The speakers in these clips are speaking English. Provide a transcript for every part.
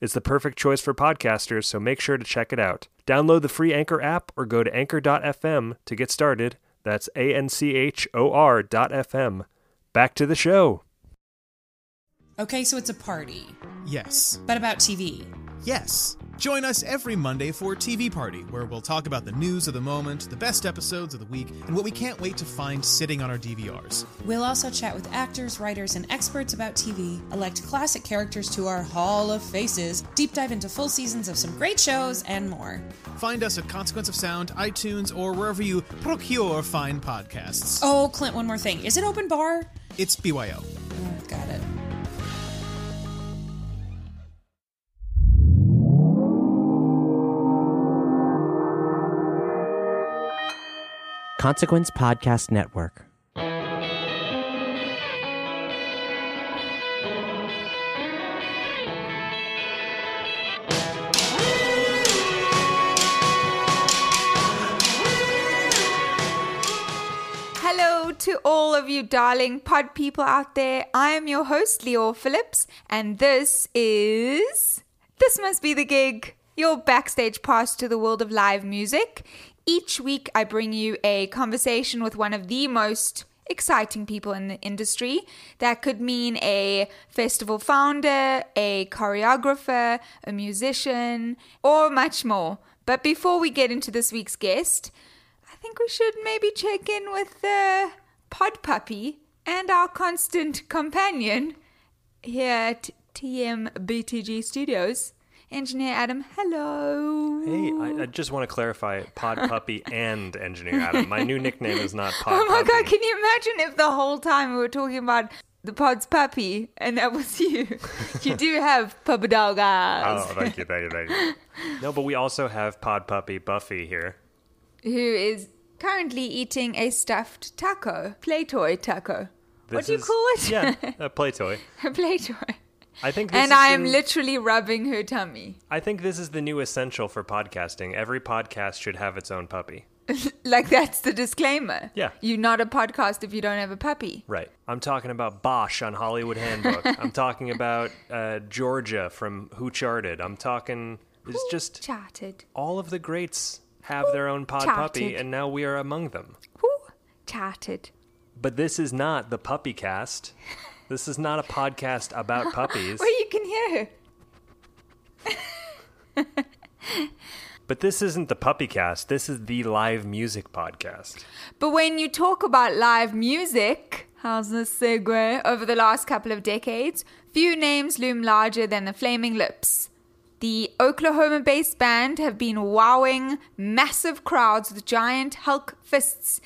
It's the perfect choice for podcasters, so make sure to check it out. Download the free Anchor app or go to anchor.fm to get started. That's A N C H O R dot FM. Back to the show. Okay, so it's a party, Yes. but about TV. Yes. Join us every Monday for TV Party, where we'll talk about the news of the moment, the best episodes of the week, and what we can't wait to find sitting on our DVRs. We'll also chat with actors, writers, and experts about TV, elect classic characters to our Hall of Faces, deep dive into full seasons of some great shows, and more. Find us at Consequence of Sound, iTunes, or wherever you procure fine podcasts. Oh, Clint, one more thing. Is it open bar? It's BYO. Oh, got it. Consequence Podcast Network. Hello to all of you darling pod people out there. I am your host, Lior Phillips, and this is This Must Be the Gig, your backstage pass to the world of live music. Each week, I bring you a conversation with one of the most exciting people in the industry. That could mean a festival founder, a choreographer, a musician, or much more. But before we get into this week's guest, I think we should maybe check in with the pod puppy and our constant companion here at TMBTG Studios. Engineer Adam, hello. Hey, I, I just want to clarify Pod Puppy and Engineer Adam. My new nickname is not Pod Oh my Puppy. god, can you imagine if the whole time we were talking about the pod's puppy and that was you? you do have puppy dog eyes. Oh, thank you, thank you, thank you. No, but we also have Pod Puppy Buffy here. Who is currently eating a stuffed taco, play toy taco. what This do you is- call it? Yeah, a play toy. a play toy. I think this And I am the- literally rubbing her tummy. I think this is the new essential for podcasting. Every podcast should have its own puppy. Like that's the disclaimer. Yeah. You're not a podcast if you don't have a puppy. Right. I'm talking about Bosch on Hollywood Handbook. I'm talking about uh, Georgia from Who Charted. I'm talking. It's just Charted. all of the greats have their own pod puppy, and now we are among them. Who charted? But this is not the puppy cast. This is not a podcast about puppies. Well, you can hear her. But this isn't the puppy cast. This is the live music podcast. But when you talk about live music, how's this segue? Over the last couple of decades, few names loom larger than the Flaming Lips. The Oklahoma based band have been wowing massive crowds with giant Hulk fists.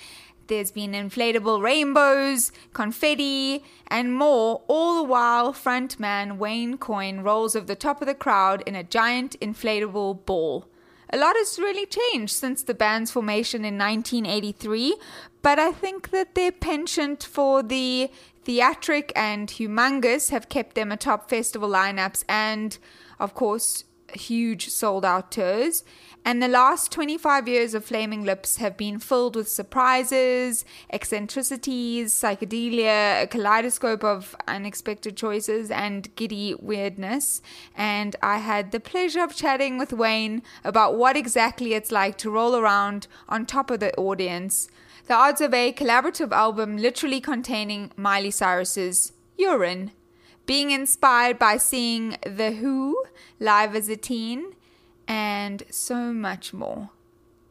There's been inflatable rainbows, confetti, and more, all the while frontman Wayne Coyne rolls over the top of the crowd in a giant inflatable ball. A lot has really changed since the band's formation in 1983, but I think that their penchant for the theatric and humongous have kept them atop festival lineups and, of course, huge sold out tours. And the last 25 years of Flaming Lips have been filled with surprises, eccentricities, psychedelia, a kaleidoscope of unexpected choices, and giddy weirdness. And I had the pleasure of chatting with Wayne about what exactly it's like to roll around on top of the audience. The odds of a collaborative album literally containing Miley Cyrus's urine. Being inspired by seeing The Who live as a teen and so much more.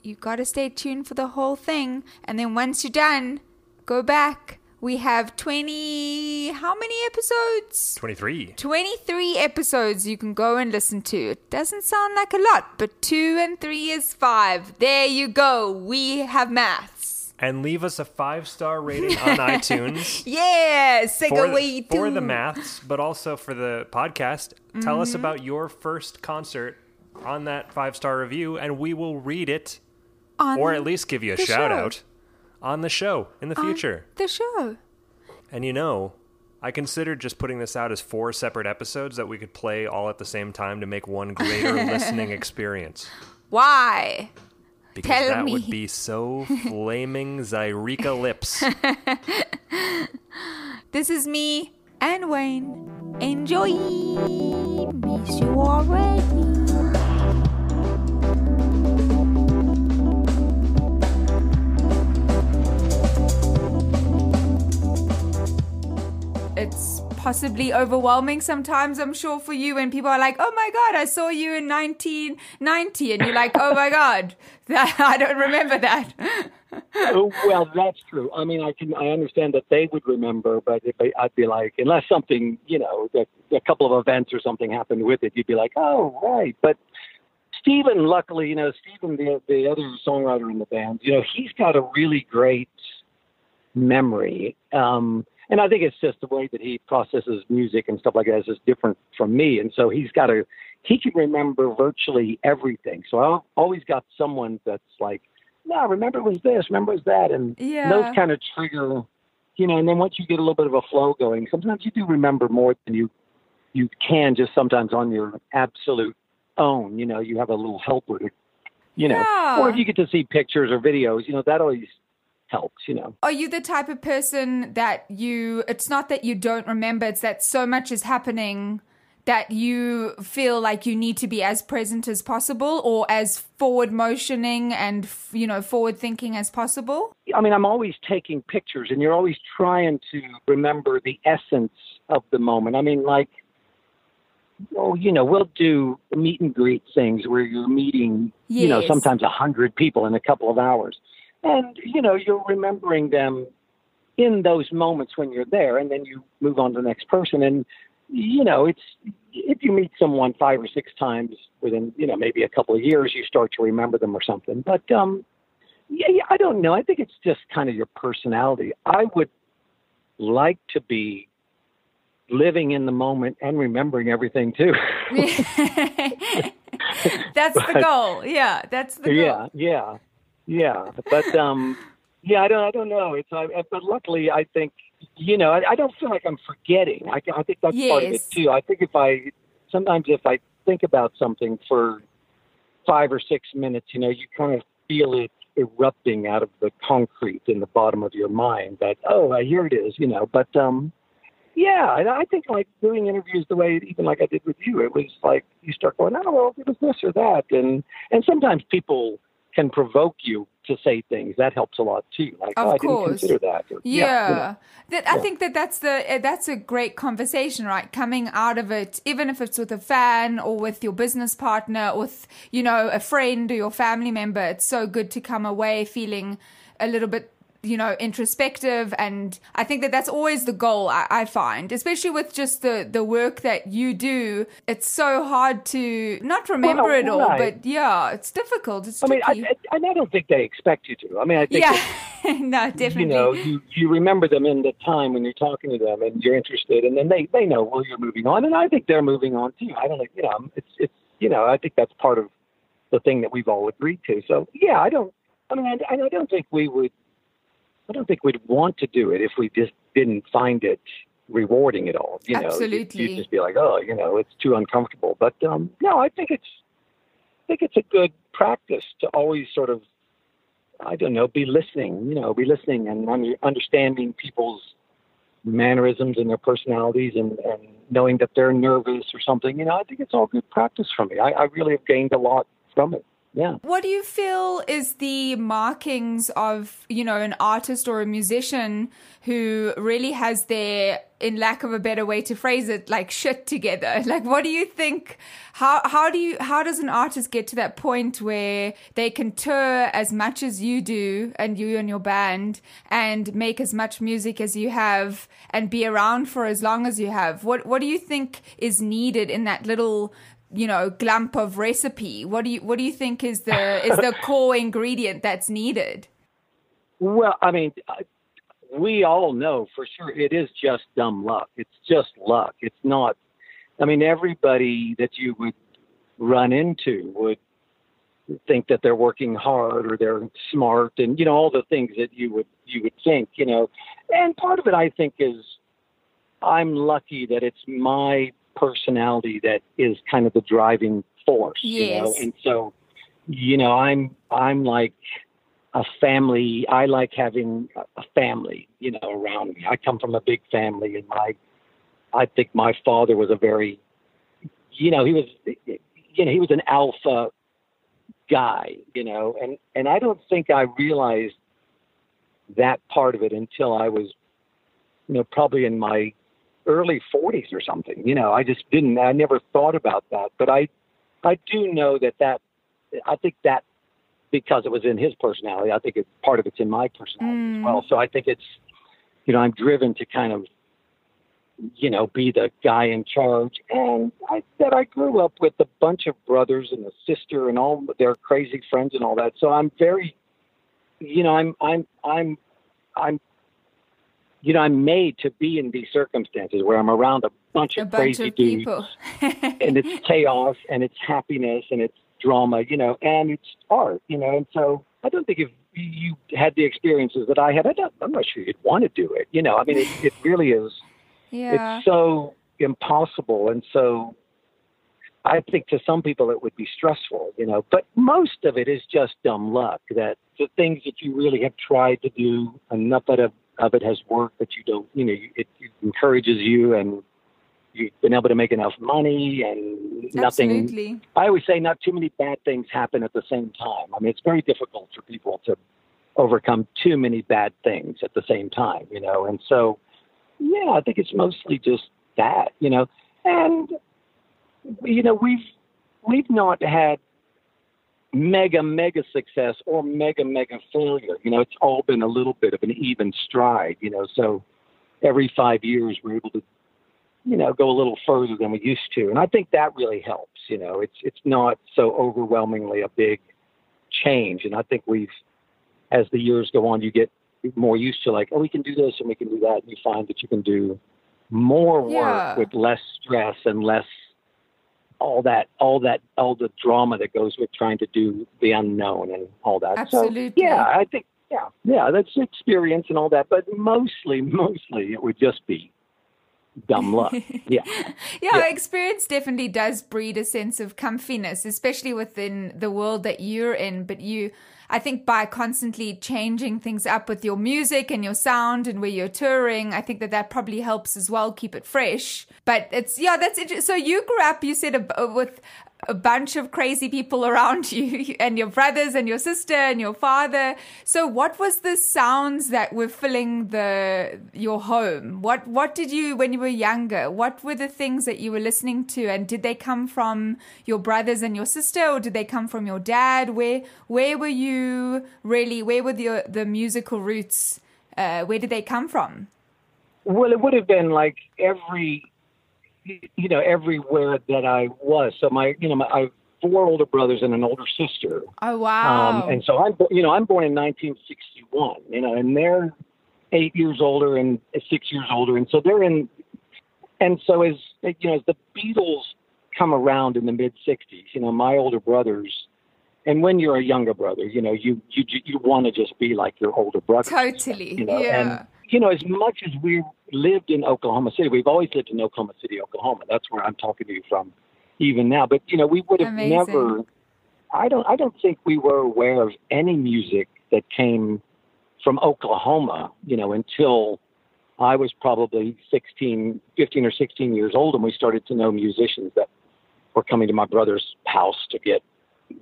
You gotta stay tuned for the whole thing, and then once you're done, go back. We have 20. How many episodes? 23. 23 episodes you can go and listen to. It doesn't sound like a lot, but two and three is five. There you go. We have maths. And leave us a five star rating on iTunes. Yeah, for, segue for to- the maths, but also for the podcast. Tell Mm-hmm. us about your first concert on that five star review, and we will read it, on or at least give you a shout show. out on the show in the future. the show. And you know, I considered just putting this out as four separate episodes that we could play all at the same time to make one greater listening experience. Why? Because Tell that would be so flaming Zaireeka lips. This is me and Wayne. Enjoy. Miss you already. It's possibly overwhelming sometimes, I'm sure, for you when people are like, oh my God, I saw you in 1990. And you're like, oh my God, that, I don't remember that. Oh, well, that's true. I mean, I can I understand that they would remember, but if I, I'd be like, unless something, you know, a, a couple of events or something happened with it, you'd be like, oh, right. But Stephen, luckily, you know, Stephen, the the other songwriter in the band, you know, he's got a really great memory. Um, and I think it's just the way that he processes music and stuff like that is just different from me. And so he's got to, he can remember virtually everything. So I've always got someone that's like, no, remember it was this, remember it was that. And Yeah. those kind of trigger, you know, and then once you get a little bit of a flow going, sometimes you do remember more than you, you can just sometimes on your absolute own, you know, you have a little helper you know, Yeah. or if you get to see pictures or videos, you know, that always helps, you know. Are you the type of person that you, it's not that you don't remember, it's that so much is happening that you feel like you need to be as present as possible or as forward motioning and, you know, forward thinking as possible? I mean, I'm always taking pictures, and you're always trying to remember the essence of the moment. I mean, like, oh, you know, we'll do meet and greet things where you're meeting, you know, sometimes a hundred people in a couple of hours, and you know, you're remembering them in those moments when you're there, and then you move on to the next person, and you know, it's if you meet someone five or six times within, you know, maybe a couple of years, you start to remember them or something. But um, yeah, yeah, I don't know. I think it's just kind of your personality. I would like to be living in the moment and remembering everything too. that's the goal. Yeah, that's the goal. yeah, yeah, yeah. But um, yeah, I don't, I don't know. It's, I, but luckily, I think, you know, I, I don't feel like I'm forgetting. I, I think that's part of it too. I think if I sometimes if I think about something for five or six minutes, you know, you kind of feel it erupting out of the concrete in the bottom of your mind. That oh, here it is, you know. But um, yeah, I think like doing interviews the way even like I did with you, it was like you start going, oh well, it was this or that, and and sometimes people can provoke you to say things. That helps a lot too. Like Of oh, I course. didn't consider that. Or, Yeah, you know. that I Yeah. think that that's the uh, that's a great conversation, right? Coming out of it, even if it's with a fan or with your business partner, or with you know a friend or your family member, it's so good to come away feeling a little bit you know introspective and i think that that's always the goal I, I find especially with just the the work that you do it's so hard to not remember Well, it all right. but yeah it's difficult it's I mean, I. I, I don't think they expect you to. I mean, I think yeah that, no definitely you know you you remember them in the time when you're talking to them and you're interested, and then they they know well you're moving on, and I think they're moving on too. I don't think you know it's it's you know I think that's part of the thing that we've all agreed to. So yeah, I don't. I mean, I, I don't think we would. I don't think we'd want to do it if we just didn't find it rewarding at all. You know, You'd- Absolutely. you'd, just be like, oh, you know, it's too uncomfortable. But um, no, I think it's. I think it's a good practice to always sort of, I don't know, be listening. You know, be listening and understanding people's mannerisms and their personalities, and, and knowing that they're nervous or something. You know, I think it's all good practice for me. I, I really have gained a lot from it. Yeah. What do you feel is the markings of, you know, an artist or a musician who really has their, in lack of a better way to phrase it, like shit together? Like, what do you think? How, how do you, how does an artist get to that point where they can tour as much as you do and you and your band and make as much music as you have and be around for as long as you have? What, what do you think is needed in that little you know glump of recipe. What do you what do you think is the is the core ingredient that's needed? Well i mean we all know for sure it is just dumb luck. It's just luck. It's not i mean everybody that you would run into would think that they're working hard or they're smart and you know all the things that you would you would think you know. And part of it i think is i'm lucky that it's my personality that is kind of the driving force. Yes. You know? And so, you know, I'm I'm like a family. I like having a family, you know, around me. I come from a big family, and my I think my father was a very, you know, he was, you know, he was an alpha guy, you know, and and I don't think I realized that part of it until I was, you know, probably in my early 40s or something. You know, I just didn't. I never thought about that, but I, I do know that that. I think that because it was in his personality, I think it, part of it's in my personality Mm. as well. So I think it's, you know, I'm driven to kind of, you know, be the guy in charge. And I that I grew up with a bunch of brothers and a sister and all their crazy friends and all that. So I'm very, you know, I'm I'm I'm I'm you know, I'm made to be in these circumstances where I'm around a bunch a of bunch crazy of dudes, people and it's chaos, and it's happiness, and it's drama, you know, and it's art, you know. And so I don't think if you had the experiences that I had, I don't, I'm not sure you'd want to do it, you know. I mean, it, it really is. yeah It's so impossible, and so I think to some people it would be stressful, you know. But most of it is just dumb luck. That the things that you really have tried to do, enough out of of it has worked that you don't, you know, it, it encourages you, and you've been able to make enough money, and nothing. absolutely I always say not too many bad things happen at the same time. I mean, it's very difficult for people to overcome too many bad things at the same time, you know. And so, yeah, I think it's mostly just that, you know. And you know, we've we've not had mega mega success or mega mega failure. You know, it's all been a little bit of an even stride, you know. So every 5 years we're able to you know, go a little further than we used to. And I think that really helps, you know. It's it's not so overwhelmingly a big change. And I think we've as the years go on you get more used to like, oh we can do this and we can do that and you find that you can do more work Yeah. with less stress and less all that all that all the drama that goes with trying to do the unknown and all that. Absolutely. So yeah, I think yeah, yeah, that's experience and all that. But mostly, mostly it would just be dumb luck. Yeah. yeah, Yeah. experience definitely does breed a sense of comfiness, especially within the world that you're in. But you, I think by constantly changing things up with your music and your sound and where you're touring, I think that that probably helps as well keep it fresh. But it's, yeah, that's interesting. So you grew up, you said, with a bunch of crazy people around you and your brothers and your sister and your father. So what was the sounds that were filling the your home? What what did you when you were younger? What were the things that you were listening to and did they come from your brothers and your sister or did they come from your dad? Where where were you really where were the the musical roots uh, where did they come from? Well, it would have been like every, you know, everywhere that I was. So my, you know, my, I have four older brothers and an older sister. Oh wow. Um, and so I'm, you know, I'm born in 1961, you know, and they're eight years older and six years older. And so they're in, and so as, you know, as the Beatles come around in the mid 60s, you know, my older brothers, and when you're a younger brother, you know, you, you, you want to just be like your older brother. totally. you know, yeah. and you know, as much as we lived in Oklahoma City, we've always lived in Oklahoma City, Oklahoma. That's where I'm talking to you from, even now. But you know, we would have Amazing. never I don't I don't think we were aware of any music that came from Oklahoma, you know, until I was probably 16, 15 or 16 years old, and we started to know musicians that were coming to my brother's house to get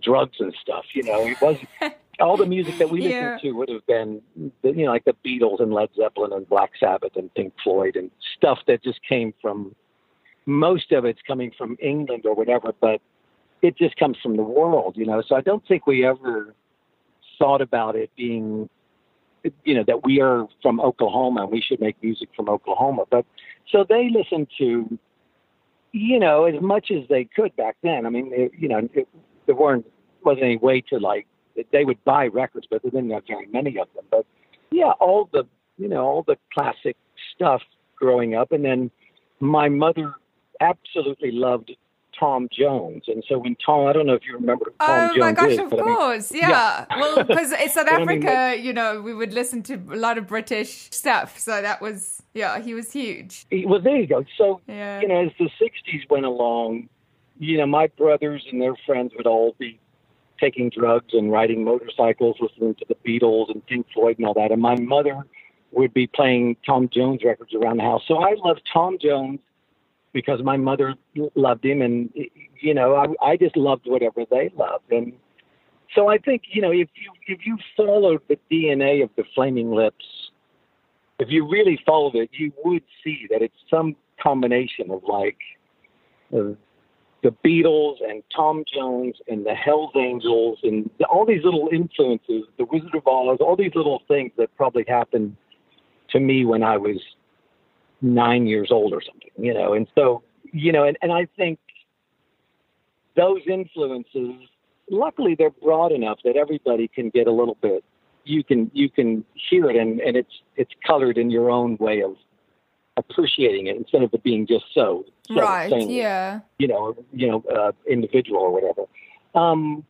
drugs and stuff. You know, it was all the music that we Yeah. listened to would have been, you know, like the Beatles and Led Zeppelin and Black Sabbath and Pink Floyd and stuff that just came from. Most of it's coming from England or whatever, but it just comes from the world, you know. So I don't think we ever thought about it being, you know, that we are from Oklahoma and we should make music from Oklahoma. But so they listened to, you know, as much as they could back then. I mean, it, you know, it, there weren't wasn't any way to like they would buy records, but there didn't have very many of them. But yeah, all the you know all the classic stuff growing up, and then my mother absolutely loved Tom Jones, and so when Tom, I don't know if you remember Tom Oh Jones my gosh, is, of but I mean, course. yeah. Well, because in South But I mean, Africa, you know, we would listen to a lot of British stuff. So that was, yeah, he was huge. Well, there you go. So, Yeah. you know, as the 60s went along, you know, my brothers and their friends would all be taking drugs and riding motorcycles, listening to the Beatles and Pink Floyd and all that. And my mother would be playing Tom Jones records around the house. So I loved Tom Jones because my mother loved him. And, you know, I, I just loved whatever they loved. And so I think, you know, if you, if you followed the DNA of the Flaming Lips, if you really followed it, you would see that it's some combination of like the Beatles and Tom Jones and the Hells Angels and all these little influences, the Wizard of Oz, all these little things that probably happened to me when I was nine years old or something, you know. And so, you know, and, and I think those influences, luckily, they're broad enough that everybody can get a little bit. You can you can hear it, and, and it's it's colored in your own way of appreciating it instead of it being just so, so right. Yeah. you know you know uh, individual or whatever. Um,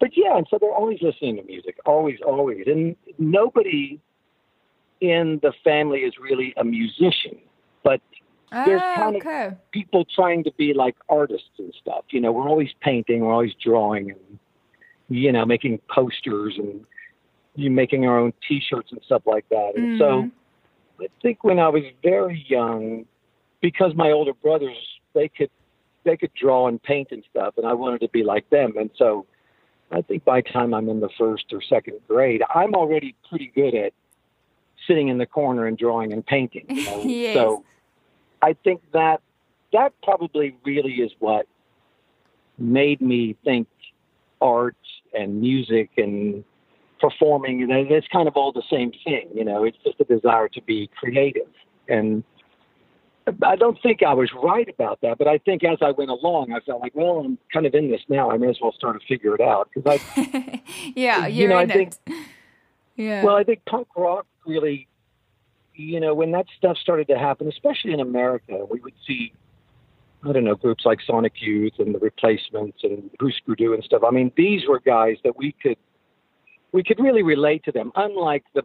but yeah, and so they're always listening to music, always, always, and nobody in the family is really a musician, but there's Ah, kind of people trying to be like artists and stuff. You know, we're always painting, we're always drawing, and you know, making posters and you making our own T-shirts and stuff like that. And so, I think when I was very young, because my older brothers they could they could draw and paint and stuff, and I wanted to be like them. And so, I think by the time I'm in the first or second grade, I'm already pretty good at sitting in the corner and drawing and painting. You know? Yes. So I think that that probably really is what made me think art and music and performing. And it's kind of all the same thing, you know. It's just a desire to be creative, and I don't think I was right about that. But I think as I went along, I felt like, well, I'm kind of in this now. I may as well start to figure it out because I yeah, you you're know, I think- it. Yeah. Well, I think punk rock really, you know, when that stuff started to happen, especially in America, we would see, I don't know, groups like Sonic Youth and the Replacements and Hüsker Dü and stuff. I mean, these were guys that we could, we could really relate to them. Unlike the,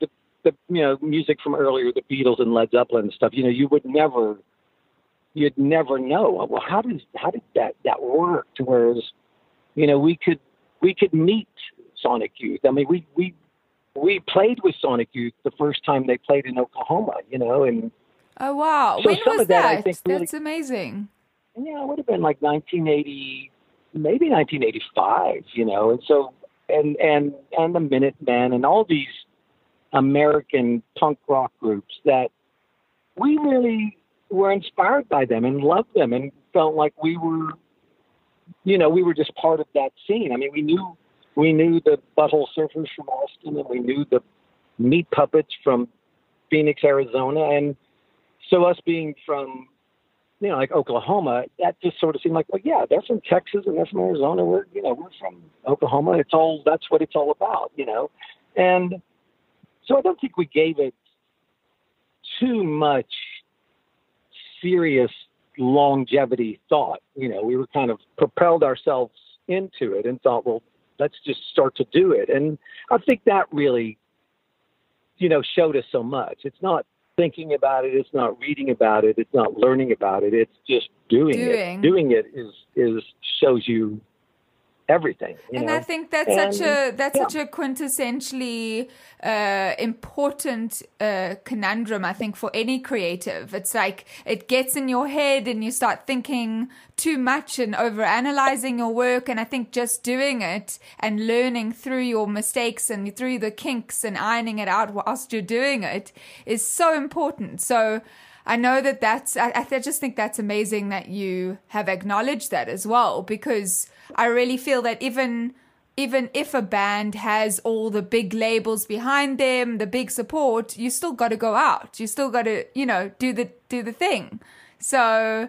the, the you know, music from earlier, the Beatles and Led Zeppelin and stuff. You know, you would never, you'd never know. Well, how does how did that that work? Whereas, you know, we could we could meet Sonic Youth. I mean, we we we played with Sonic Youth the first time they played in Oklahoma, you know, and oh wow. so when was that, I that? think, really- That's amazing. yeah, it would have been like 1980, maybe 1985, you know, and so and and and the Minutemen and all these American punk rock groups that we really were inspired by them and loved them and felt like we were, you know, we were just part of that scene. I mean, we knew we knew the Butthole Surfers from Austin and we knew the Meat Puppets from Phoenix, Arizona, and so us being from you know, like Oklahoma, that just sort of seemed like, well, yeah, they're from Texas and they're from Arizona. We're, you know, we're from Oklahoma. It's all, that's what it's all about, you know? And so I don't think we gave it too much serious longevity thought. You know, we were kind of propelled ourselves into it and thought, well, let's just start to do it. And I think that really, you know, showed us so much. It's not thinking about it, it's not reading about it, it's not learning about it, it's just doing, Doing. it. Doing it is is shows you everything. You and know? I think that's And, such a that's yeah. such a quintessentially uh, important uh, conundrum. I think for any creative, it's like it gets in your head and you start thinking too much and over analyzing your work. And I think just doing it and learning through your mistakes and through the kinks and ironing it out whilst you're doing it is so important. So. I know that that's, I, I just think that's amazing that you have acknowledged that as well, because I really feel that even, even if a band has all the big labels behind them, the big support, you still got to go out. You still got to, you know, do the, do the thing. So,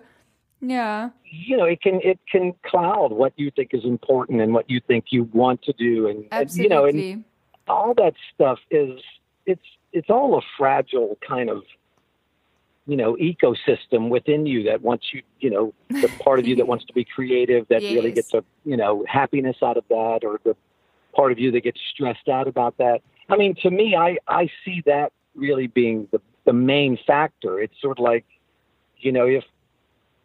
yeah. you know, it can it can cloud what you think is important and what you think you want to do, and, and you know, and all that stuff is it's it's all a fragile kind of you know ecosystem within you that wants you you know the part of you that wants to be creative that really gets a you know happiness out of that or the part of you that gets stressed out about that. I mean to me i i see that really being the the main factor. It's sort of like you know if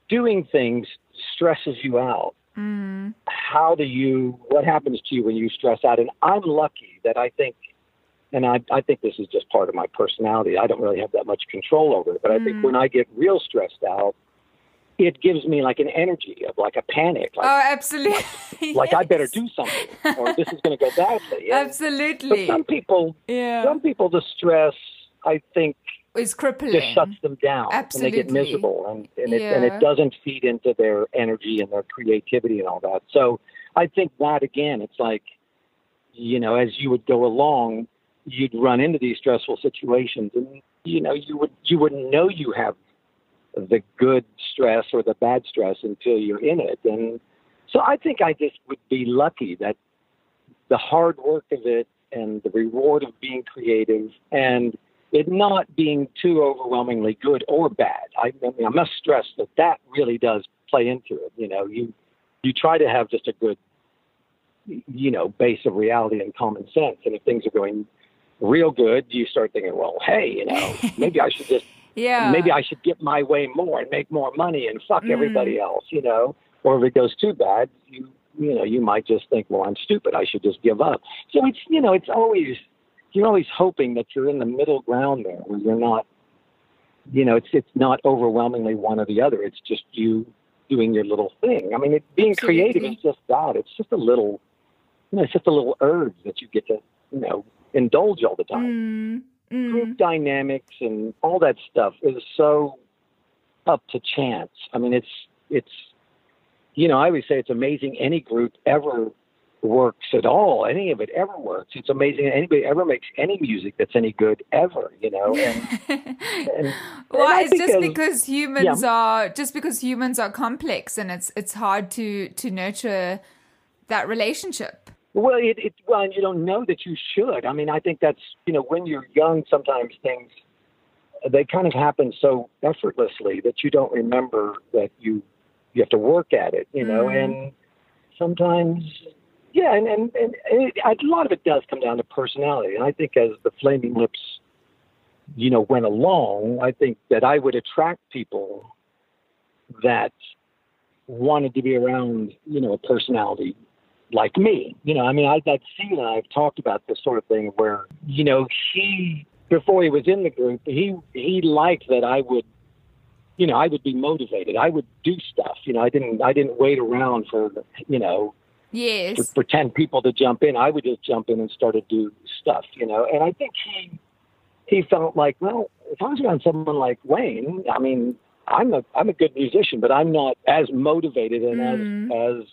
doing things stresses you out Mm. how do you what happens to you when you stress out? And i'm lucky that i think and I, I think this is just part of my personality i don't really have that much control over it but i think mm. when i get real stressed out it gives me like an energy of like a panic like, Oh, absolutely. like i better do something or this is going to go badly And- but Absolutely. some people Yeah. some people the stress i think Is crippling. just shuts them down absolutely. and they get miserable and, and, it, and it doesn't feed into their energy and their creativity and all that so i think that again it's like you know as you would go along you'd run into these stressful situations and you know you would you wouldn't know you have the good stress or the bad stress until you're in it and so i think i just would be lucky that the hard work of it and the reward of being creative and it not being too overwhelmingly good or bad. I, I mean, I must stress that that really does play into it. You know, you you try to have just a good, you know, base of reality and common sense. And if things are going real good, you start thinking, well, hey, you know, maybe I should just Yeah. maybe I should get my way more and make more money and fuck mm. everybody else, you know. Or if it goes too bad, you you know, you might just think, well, I'm stupid. I should just give up. So it's you know, it's always you're always hoping that you're in the middle ground there, where you're not, you know, it's it's not overwhelmingly one or the other. It's just you doing your little thing. I mean, it, being creative Absolutely. is just that. It's just a little, you know, it's just a little urge that you get to, you know, indulge all the time Mm, mm. group dynamics and all that stuff is so up to chance. I mean, it's it's you know I always say it's amazing any group ever works at all. Any of it ever works. It's amazing anybody ever makes any music that's any good ever. You know, and, and Well, and it's just because humans are just because humans are complex and it's it's hard to to nurture that relationship. Well, it, it well, and you don't know that you should. I mean, I think that's you know when you're young, sometimes things they kind of happen so effortlessly that you don't remember that you you have to work at it. You know, mm-hmm. and sometimes yeah, and and, and it, a lot of it does come down to personality. And I think as the Flaming Lips, you know, went along, I think that I would attract people that wanted to be around, you know, a personality like me. You know, I mean, I, that scene I've talked about this sort of thing where, you know, he before he was in the group, he he liked that I would, you know, I would be motivated. I would do stuff. You know, I didn't I didn't wait around for you know to Yes. pretend people to jump in. I would just jump in and start to do stuff. You know, and I think he he felt like, well, if I was around someone like Wayne, I mean, I'm a I'm a good musician, but I'm not as motivated and mm-hmm. as as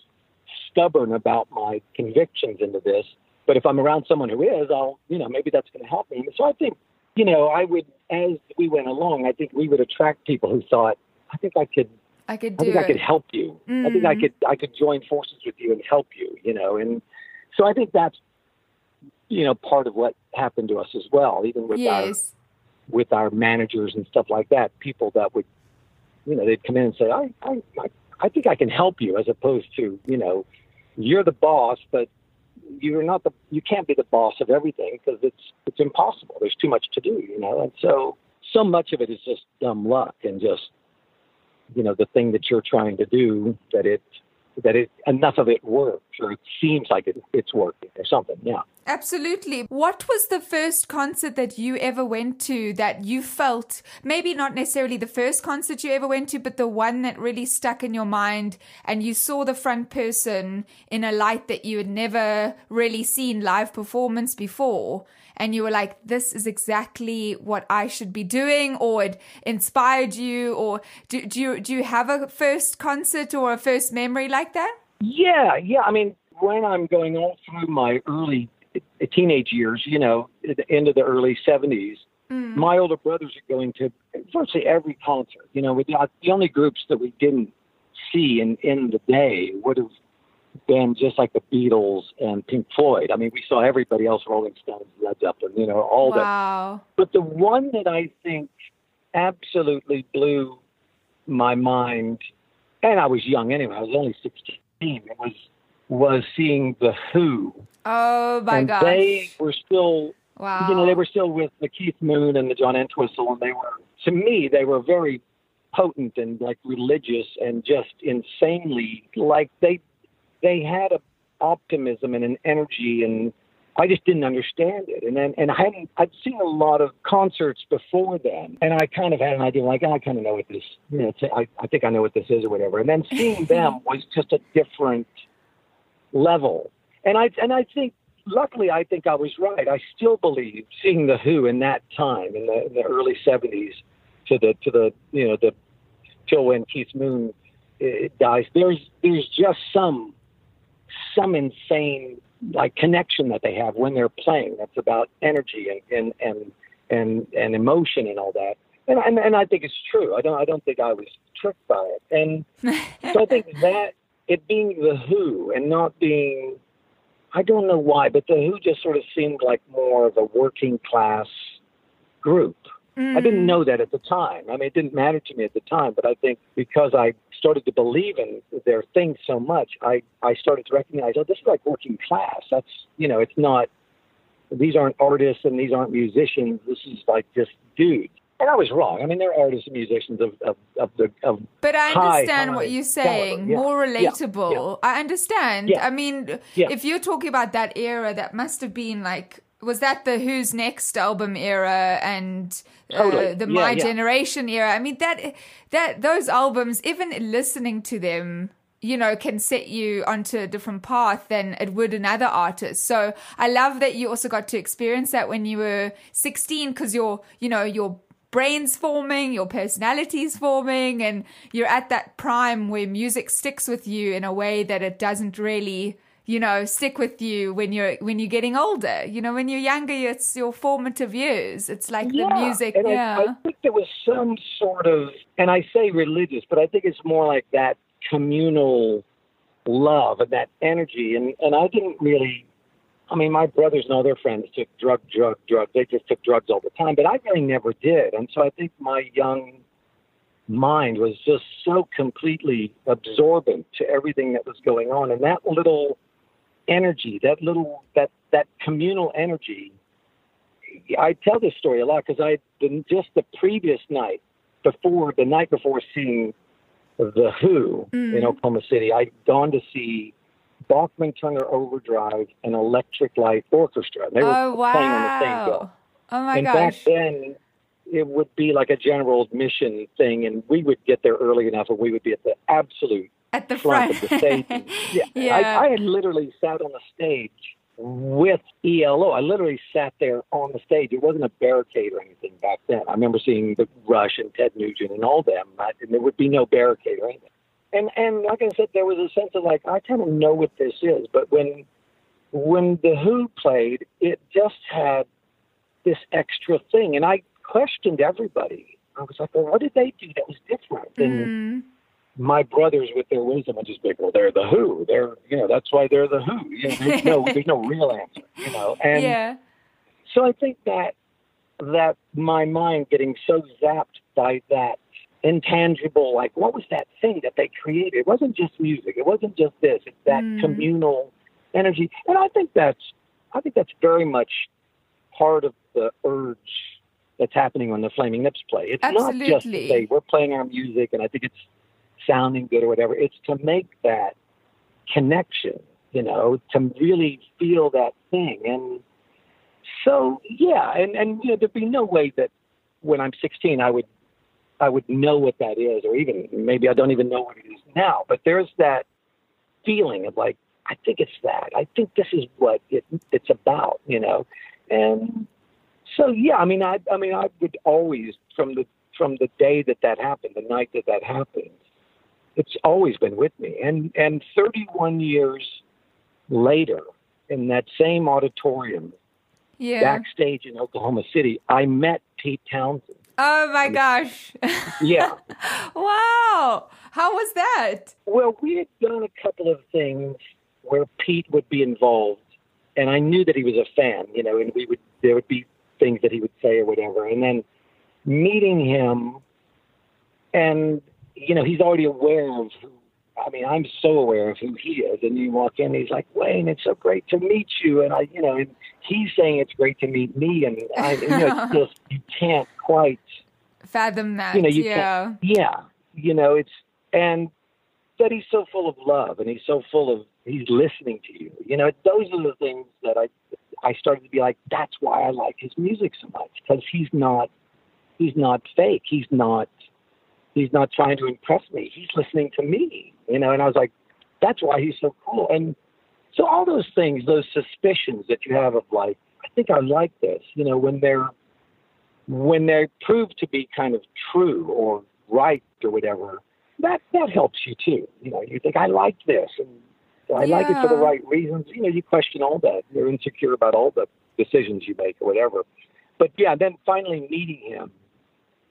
stubborn about my convictions into this. But if I'm around someone who is, I'll you know maybe that's going to help me. So I think you know I would as we went along, I think we would attract people who thought, I think I could I could I think I could help you. I think I mm. could I could join forces with you and help you, you know. And so I think that's you know part of what happened to us as well, even with our with our managers and stuff like that. People that would you know they'd come in and say, I I I, I think I can help you, as opposed to you know you're the boss, but you're not the you can't be the boss of everything because it's it's impossible. There's too much to do, you know. And so so much of it is just dumb luck and just you know the thing that you're trying to do that it that it enough of it works sure it seems like it, it's working or something. Yeah. Absolutely. What was the first concert that you ever went to that you felt, maybe not necessarily the first concert you ever went to, but the one that really stuck in your mind and you saw the front person in a light that you had never really seen live performance before? And you were like, this is exactly what I should be doing, or it inspired you, or do, do you, do you have a first concert or a first memory like that? Yeah, yeah. I mean, when I'm going all through my early teenage years, you know, at the end of the early 70s, mm. my older brothers are going to virtually every concert. You know, with the, the only groups that we didn't see in, in the day would have been just like the Beatles and Pink Floyd. I mean, we saw everybody else, Rolling Stones, Led Zeppelin, you know, all wow. that. But the one that I think absolutely blew my mind, and I was young anyway, I was only 16, it was was seeing the Who Oh my gosh! They were still, wow. you know, they were still with the Keith Moon and the John Entwistle, and they were, to me, they were very potent and like religious and just insanely like they they had a optimism and an energy and I just didn't understand it. And then, and I hadn't, I'd seen a lot of concerts before then, and I kind of had an idea, like, oh, I kind of know what this, you know, I, I think I know what this is or whatever. And then seeing them was just a different level and I and I think luckily I think I was right. I still believe seeing the Who in that time in the, in the early '70s to the to the you know the till when Keith Moon uh, dies. There's there's just some some insane like connection that they have when they're playing. That's about energy and and and and, and emotion and all that. And, and and I think it's true. I don't I don't think I was tricked by it. And so I think that it being the Who and not being I don't know why, but the Who just sort of seemed like more of a working class group. Mm. I didn't know that at the time. I mean, it didn't matter to me at the time, but I think because I started to believe in their thing so much, I, I started to recognize, oh, this is like working class. That's, you know, it's not, these aren't artists and these aren't musicians. This is like just dudes and I was wrong. I mean, they're artists and musicians of of, of the of. But I understand high what you're saying. Yeah. More relatable. Yeah. Yeah. I understand. I mean, if you're talking about that era, that must have been like. Was that the Who's Next album era and uh, totally. the My Generation era? I mean that that those albums, even listening to them, you know, can set you onto a different path than it would another artist. So I love that you also got to experience that when you were 16 because you're, you know, you're brain's forming, your personality's forming, and you're at that prime where music sticks with you in a way that it doesn't really you know stick with you when you're when you're getting older you know when you're younger it's your formative years it's like yeah. the music and yeah I, I think there was some sort of and i say religious but i think it's more like that communal love and that energy and and i didn't really I mean, my brothers and all their friends took drug, drug, drug. They just took drugs all the time, but I really never did. And so I think my young mind was just so completely absorbent to everything that was going on. And that little energy, that little, that, that communal energy, I tell this story a lot because I, just the previous night before, the night before seeing The Who mm. in Oklahoma City, I'd gone to see Bachman Turner Overdrive and Electric Light Orchestra. They were oh, wow. playing on the same bill. Oh my and gosh. back then it would be like a general admission thing and we would get there early enough and we would be at the absolute at the front, front. of the stage. yeah. yeah. I, I had literally sat on the stage with ELO. I literally sat there on the stage. It wasn't a barricade or anything back then. I remember seeing the Rush and Ted Nugent and all them, and there would be no barricade or anything and and like I said, there was a sense of like I kind of know what this is, but when when the Who played, it just had this extra thing, and I questioned everybody. I was like, well, what did they do that was different? And mm. My brothers, with their wisdom, would just be, well, they're the Who. They're you know that's why they're the Who. You know, there's no there's no real answer. You know, and yeah. so I think that that my mind getting so zapped by that intangible, like what was that thing that they created? It wasn't just music. It wasn't just this. It's that mm. communal energy, and I think that's I think that's very much part of the urge that's happening when the Flaming Lips play. It's Absolutely. not just to say we're playing our music and I think it's sounding good or whatever. It's to make that connection. you know, to really feel that thing. And so, yeah, and, and you know, there'd be no way that when I'm 16, I would, I would know what that is, or even maybe I don't even know what it is now. But there's that feeling of like, I think it's that. I think this is what it, it's about, you know. And so, yeah, I mean, I, I mean, I would always from the from the day that that happened, the night that that happened, it's always been with me. And and 31 years later, in that same auditorium, Yeah. backstage in Oklahoma City, I met Pete Townshend. Oh my gosh. Yeah. wow. How was that? well, we had done a couple of things where Pete would be involved, and I knew that he was a fan, you know, and we would there would be things that he would say or whatever, and then meeting him, and you know, he's already aware of who. I mean, I'm so aware of who he is, and you walk in, and he's like, Wayne, it's so great to meet you, and I, you know, and he's saying it's great to meet me, and I, you know, it's just you can't quite Fathom that. you know, you yeah. can't, yeah, you know, it's, and that he's so full of love and he's so full of, he's listening to you. You know, those are the things that I, I started to be like, that's why I like his music so much because he's not, he's not fake. He's not, he's not trying to impress me. He's listening to me, you know, and I was like, that's why he's so cool. And so all those things, those suspicions that you have of like, I think I like this, you know, when they're, when they prove to be kind of true or right or whatever, that that helps you too. You know, you think I like this and I like it for the right reasons. You know, you question all that. You're insecure about all the decisions you make or whatever. But yeah, then finally meeting him,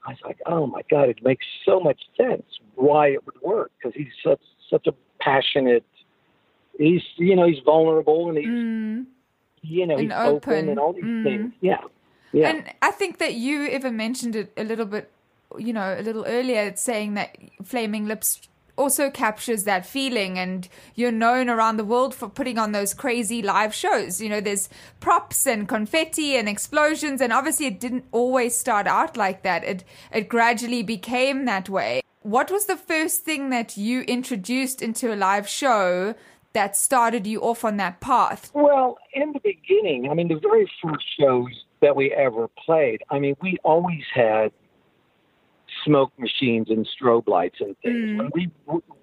I was like, oh my god, it makes so much sense why it would work because he's such such a passionate. He's you know he's vulnerable and he's Mm. you know And he's open. open. and all these Mm. things. Yeah, yeah. And I think that you even mentioned it a little bit, you know, a little earlier, saying that Flaming Lips also captures that feeling and you're known around the world for putting on those crazy live shows. You know, there's props and confetti and explosions and obviously it didn't always start out like that. It it gradually became that way. What was the first thing that you introduced into a live show that started you off on that path? Well, in the beginning, I mean, the very first shows that we ever played, I mean, we always had smoke machines and strobe lights and things. Mm. When we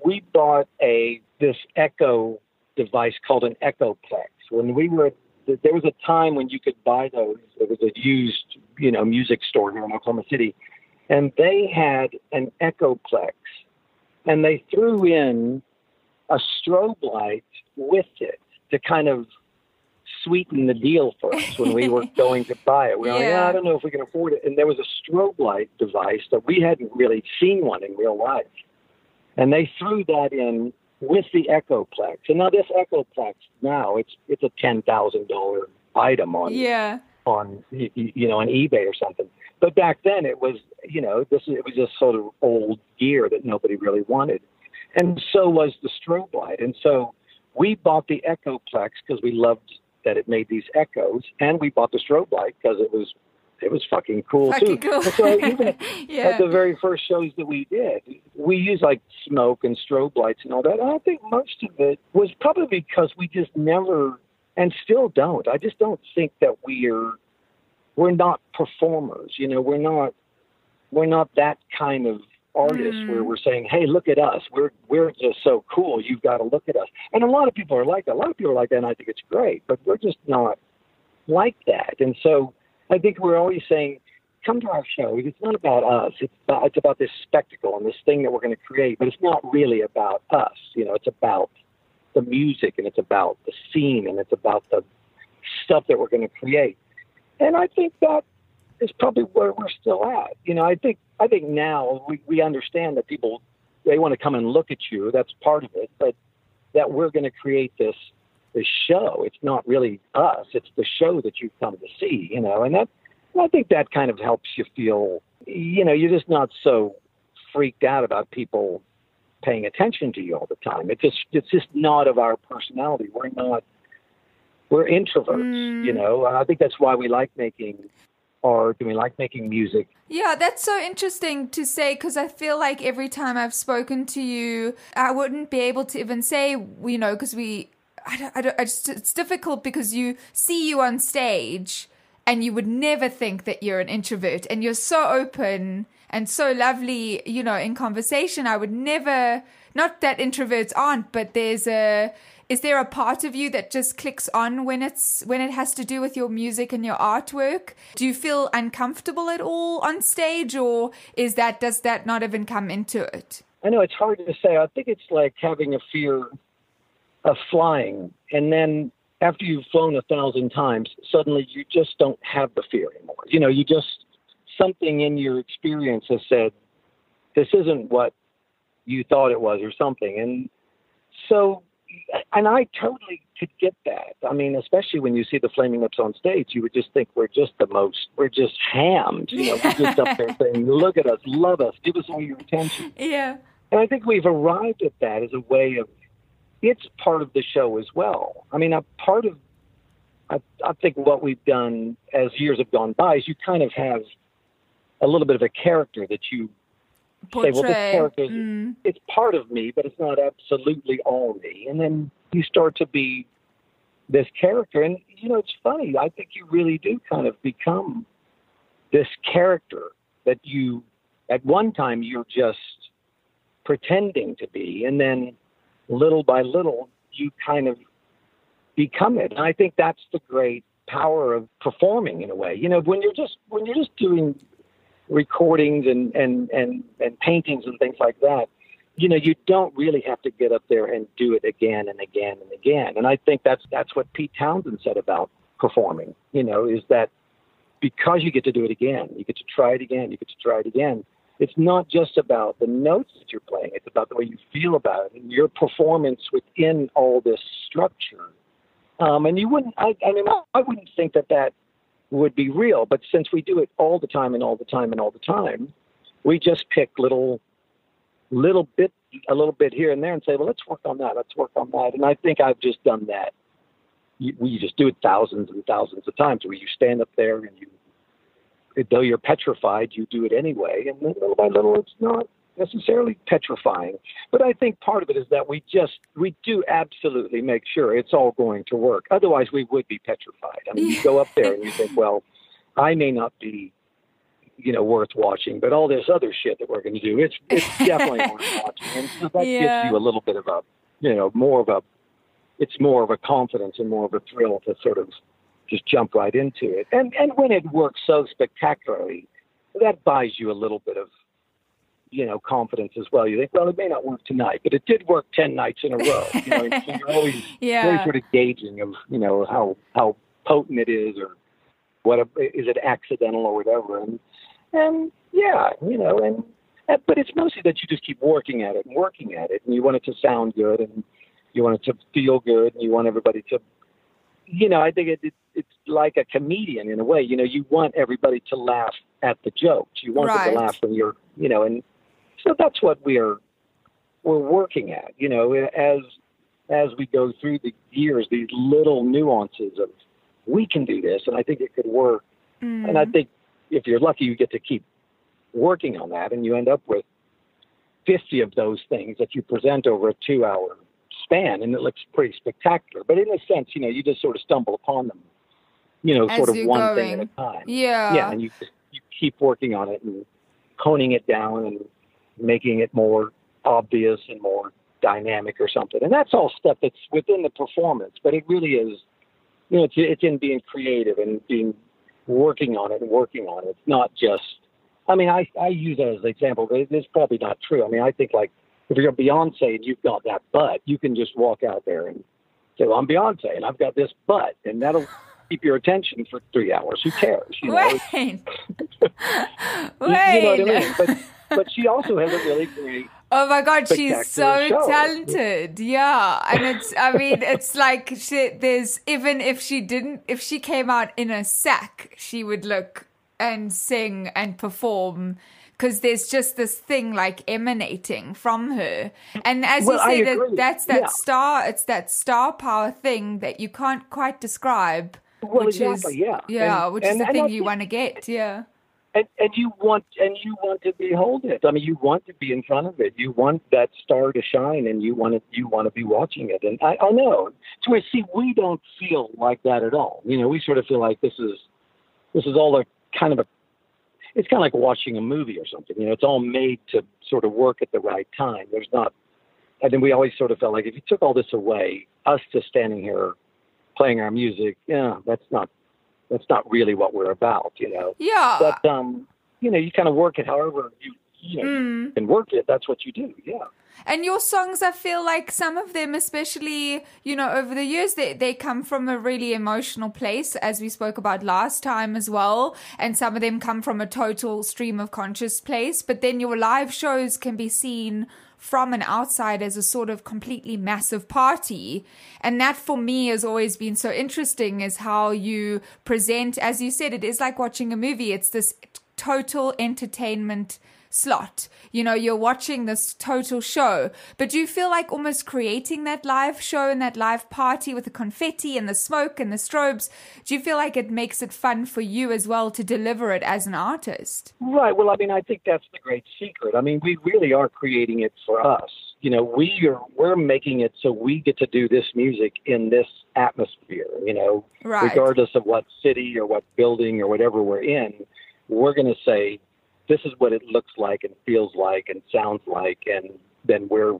we bought a this Echo device called an Echoplex. When we were there was a time when you could buy those. There was a used, you know, music store here in Oklahoma City, and they had an Echoplex, and they threw in a strobe light with it to kind of sweeten the deal for us when we were going to buy it. We were like, Yeah. yeah, I don't know if we can afford it. And there was a strobe light device that we hadn't really seen one in real life. And they threw that in with the Echoplex. And now this Echoplex now it's it's a ten thousand dollar item on Yeah. on you know on eBay or something. But back then it was you know this it was just sort of old gear that nobody really wanted, and so was the strobe light. And so we bought the Echoplex because we loved that it made these echoes, and we bought the strobe light because it was it was fucking cool Fucking too. cool. So even at, Yeah. at the very first shows that we did, we used like smoke and strobe lights and all that. And I think most of it was probably because we just never, and still don't. I just don't think that we're we're not performers. You know, we're not we're not that kind of artist Mm. where we're saying, "Hey, look at us. We're we're just so cool. You've got to look at us." And a lot of people are like that. A lot of people are like that, and I think it's great. But we're just not like that. And so I think we're always saying, "Come to our show. It's not about us. It's about, it's about this spectacle and this thing that we're going to create. But it's not really about us. You know, it's about the music and it's about the scene and it's about the stuff that we're going to create." And I think that is probably where we're still at. You know, I think I think now we, we understand that people they want to come and look at you. That's part of it, but that we're going to create this this show. It's not really us. It's the show that you've come to see. You know, and that I think that kind of helps you feel. You know, you're just not so freaked out about people paying attention to you all the time. It just it's just not of our personality. We're not we're introverts, you mm. know. And I think that's why we like making art do we like making music. Yeah, that's so interesting to say because I feel like every time I've spoken to you, I wouldn't be able to even say, you know, because we I don't, I don't, I just, it's difficult because you see you on stage and you would never think that you're an introvert and you're so open and so lovely, you know, in conversation. I would never, not that introverts aren't, but there's a, is there a part of you that just clicks on when it's when it has to do with your music and your artwork do you feel uncomfortable at all on stage or is that does that not even come into it I know it's hard to say. I think it's like having a fear of flying, and then after you've flown a thousand times, suddenly you just don't have the fear anymore. You know, you just something in your experience has said, "This isn't what you thought it was," or something, and so. And I totally could get that. I mean, especially when you see the Flaming Lips on stage, you would just think we're just the most, we're just hammed. You know, we're just up there saying, "Look at us, love us, give us all your attention." yeah And I think we've arrived at that as a way of it's part of the show as well. I mean, a part of I, I think what we've done as years have gone by is you kind of have a little bit of a character that you say, well, this character is Mm. it's part of me, but it's not absolutely all me. And then you start to be this character, and you know, it's funny. I think you really do kind of become this character that you at one time you're just pretending to be, and then little by little you kind of become it. And I think that's the great power of performing in a way. You know, when you're just when you're just doing recordings and and and and paintings and things like that, you know, you don't really have to get up there and do it again and again and again. And I think that's that's what Pete Townshend said about performing. You know, is that because you get to do it again, you get to try it again, you get to try it again. It's not just about the notes that you're playing; it's about the way you feel about it and your performance within all this structure. Um, and you wouldn't, I, I mean, I, I wouldn't think that that would be real. But since we do it all the time and all the time and all the time, we just pick little, little bit, a little bit here and there, and say, well, let's work on that. Let's work on that. And I think I've just done that. You, we just do it thousands and thousands of times, where you stand up there and you, though you're petrified, you do it anyway, and little by little, it's not necessarily petrifying. But I think part of it is that we just we do absolutely make sure it's all going to work. Otherwise, we would be petrified. I mean, you go up there and you think, well, I may not be, you know, worth watching, but all this other shit that we're going to do, it's it's definitely worth watching. And so that Yeah. gives you a little bit of a, you know, more of a, it's more of a confidence and more of a thrill to sort of just jump right into it. And and when it works so spectacularly, that buys you a little bit of you know confidence as well. You think, well, it may not work tonight, but it did work ten nights in a row. You know, so you're always yeah sort of gauging of you know how how potent it is or what a, is it accidental or whatever. And and yeah, you know, and, and but it's mostly that you just keep working at it and working at it, and you want it to sound good and you want it to feel good, and you want everybody to you know, I think it, it, it's like a comedian in a way. You know, you want everybody to laugh at the jokes. You want them to laugh when you're, you know, and so that's what we're we're working at. You know, as as we go through the years, these little nuances of we can do this, and I think it could work. Mm-hmm. And I think if you're lucky, you get to keep working on that, and you end up with 50 of those things that you present over a two-hour span, and it looks pretty spectacular. But in a sense, you know, you just sort of stumble upon them, you know, As sort of one thing at a time. yeah yeah, and you you keep working on it and honing it down and making it more obvious and more dynamic or something. And that's all stuff that's within the performance, but it really is, you know, it's it's in being creative and being working on it and working on it. It's not just. I mean, I I use that as an example, but it's probably not true. I mean, I think like if you're Beyonce and you've got that butt, you can just walk out there and say, "Well, I'm Beyonce and I've got this butt," and that'll keep your attention for three hours. Who cares? You know, wait you- wait you know what I mean? But but she also has a really great Oh my god, she's so show. talented. Yeah. And it's I mean, it's like she there's even if she didn't if she came out in a sack, she would look and sing and perform because there's just this thing like emanating from her. And as Well, you agree. that, that's that Yeah. star it's that star power thing that you can't quite describe. Well, which exactly, is yeah. yeah, And- which and- is the thing you want to get, yeah. And and you want and you want to behold it. I mean, you want to be in front of it. You want that star to shine, and you want to you want to be watching it. And I, I know. So I see, we don't feel like that at all. You know, we sort of feel like this is this is all a kind of a. It's kind of like watching a movie or something. You know, it's all made to sort of work at the right time. There's not. And then we always sort of felt like if you took all this away, us just standing here playing our music, yeah, that's not that's not really what we're about, you know. Yeah. But um, you know, you kind of work it however you you know Mm. can work it. That's what you do. Yeah. And your songs, I feel like some of them, especially, you know, over the years, they, they come from a really emotional place, as we spoke about last time as well. And some of them come from a total stream of conscious place. But then your live shows can be seen from an outside as a sort of completely massive party. And that for me has always been so interesting is how you present, as you said, it is like watching a movie. It's this total entertainment slot. You know, you're watching this total show, but do you feel like almost creating that live show and that live party with the confetti and the smoke and the strobes? Do you feel like it makes it fun for you as well to deliver it as an artist? Right. Well, I mean, I think that's the great secret. I mean, we really are creating it for us. You know, we are we're making it so we get to do this music in this atmosphere. You know, Right. regardless of what city or what building or whatever we're in, we're going to say this is what it looks like and feels like and sounds like, and then we're,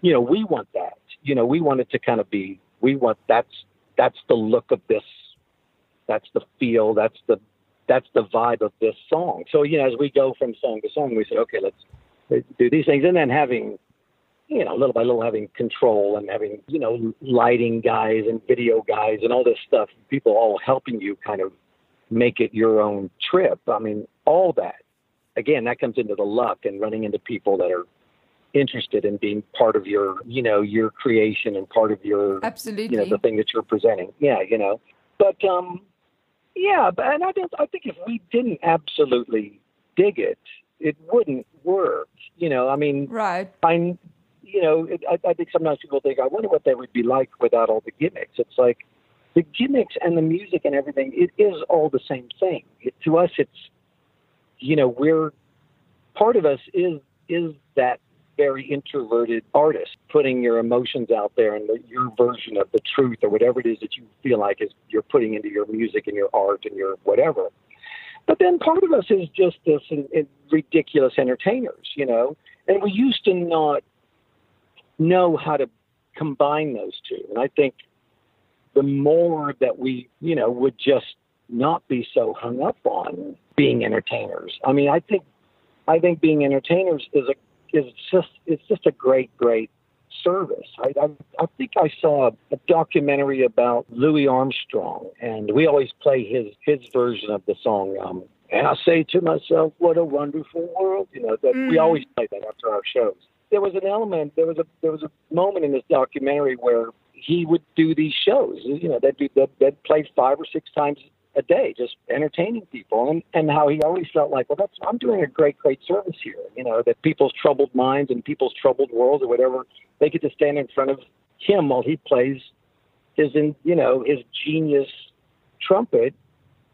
you know, we want that. You know, we want it to kind of be. We want that's that's the look of this. That's the feel. That's the that's the vibe of this song. So you know, as we go from song to song, we say, okay, let's, do these things, and then having, you know, little by little having control and having you know lighting guys and video guys and all this stuff, people all helping you kind of make it your own trip. I mean, all that. Again, that comes into the luck and running into people that are interested in being part of your, you know, your creation and part of your Absolutely. you know the thing that you're presenting yeah you know but um yeah but and i don't i think if we didn't absolutely dig it it wouldn't work you know i mean Right. i you know it, I, I think sometimes people think i wonder what they would be like without all the gimmicks it's like the gimmicks and the music and everything it is all the same thing. It, to us it's you know we're part of us is is that very introverted artist putting your emotions out there and the, your version of the truth or whatever it is that you feel like is you're putting into your music and your art and your whatever. But then part of us is just this in, in ridiculous entertainers you know and we used to not know how to combine those two. And i think the more that we you know would just not be so hung up on being entertainers i mean i think I think being entertainers is a is just it's just a great great service. I I, I think I saw a, documentary about Louis Armstrong, and we always play his his version of the song. Um, and I say to myself, "What a wonderful world!" You know that we Mm. always play that after our shows. There was an element, there was a there was a moment in this documentary where he would do these shows. You know, they'd do they'd, they'd play five or six times a day, just entertaining people, and and how he always felt like, well, that's I'm doing a great great service here. You know, that people's troubled minds and people's troubled worlds or whatever, they get to stand in front of him while he plays his in you know his genius trumpet,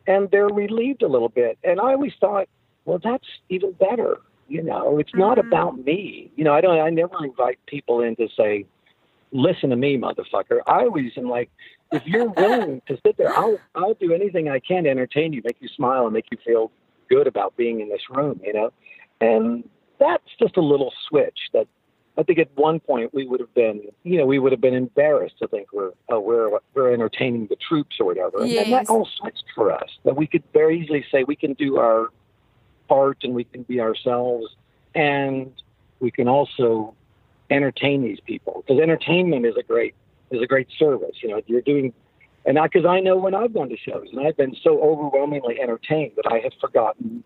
and they're relieved a little bit. And I always thought, well, that's even better. You know, it's not Mhm. about me. You know, I don't. I never invite people in to say, listen to me, motherfucker. I always am like, if you're willing to sit there, I'll I'll do anything I can to entertain you, make you smile, and make you feel good about being in this room, you know. And that's just a little switch that I think at one point we would have been, you know, we would have been embarrassed to think we're oh, we're we're entertaining the troops or whatever. And then that all switched for us. That we could very easily say we can do our part and we can be ourselves, and we can also entertain these people because entertainment is a great is a great service. You know, you're doing, and because I know when I've gone to shows and I've been so overwhelmingly entertained that I have forgotten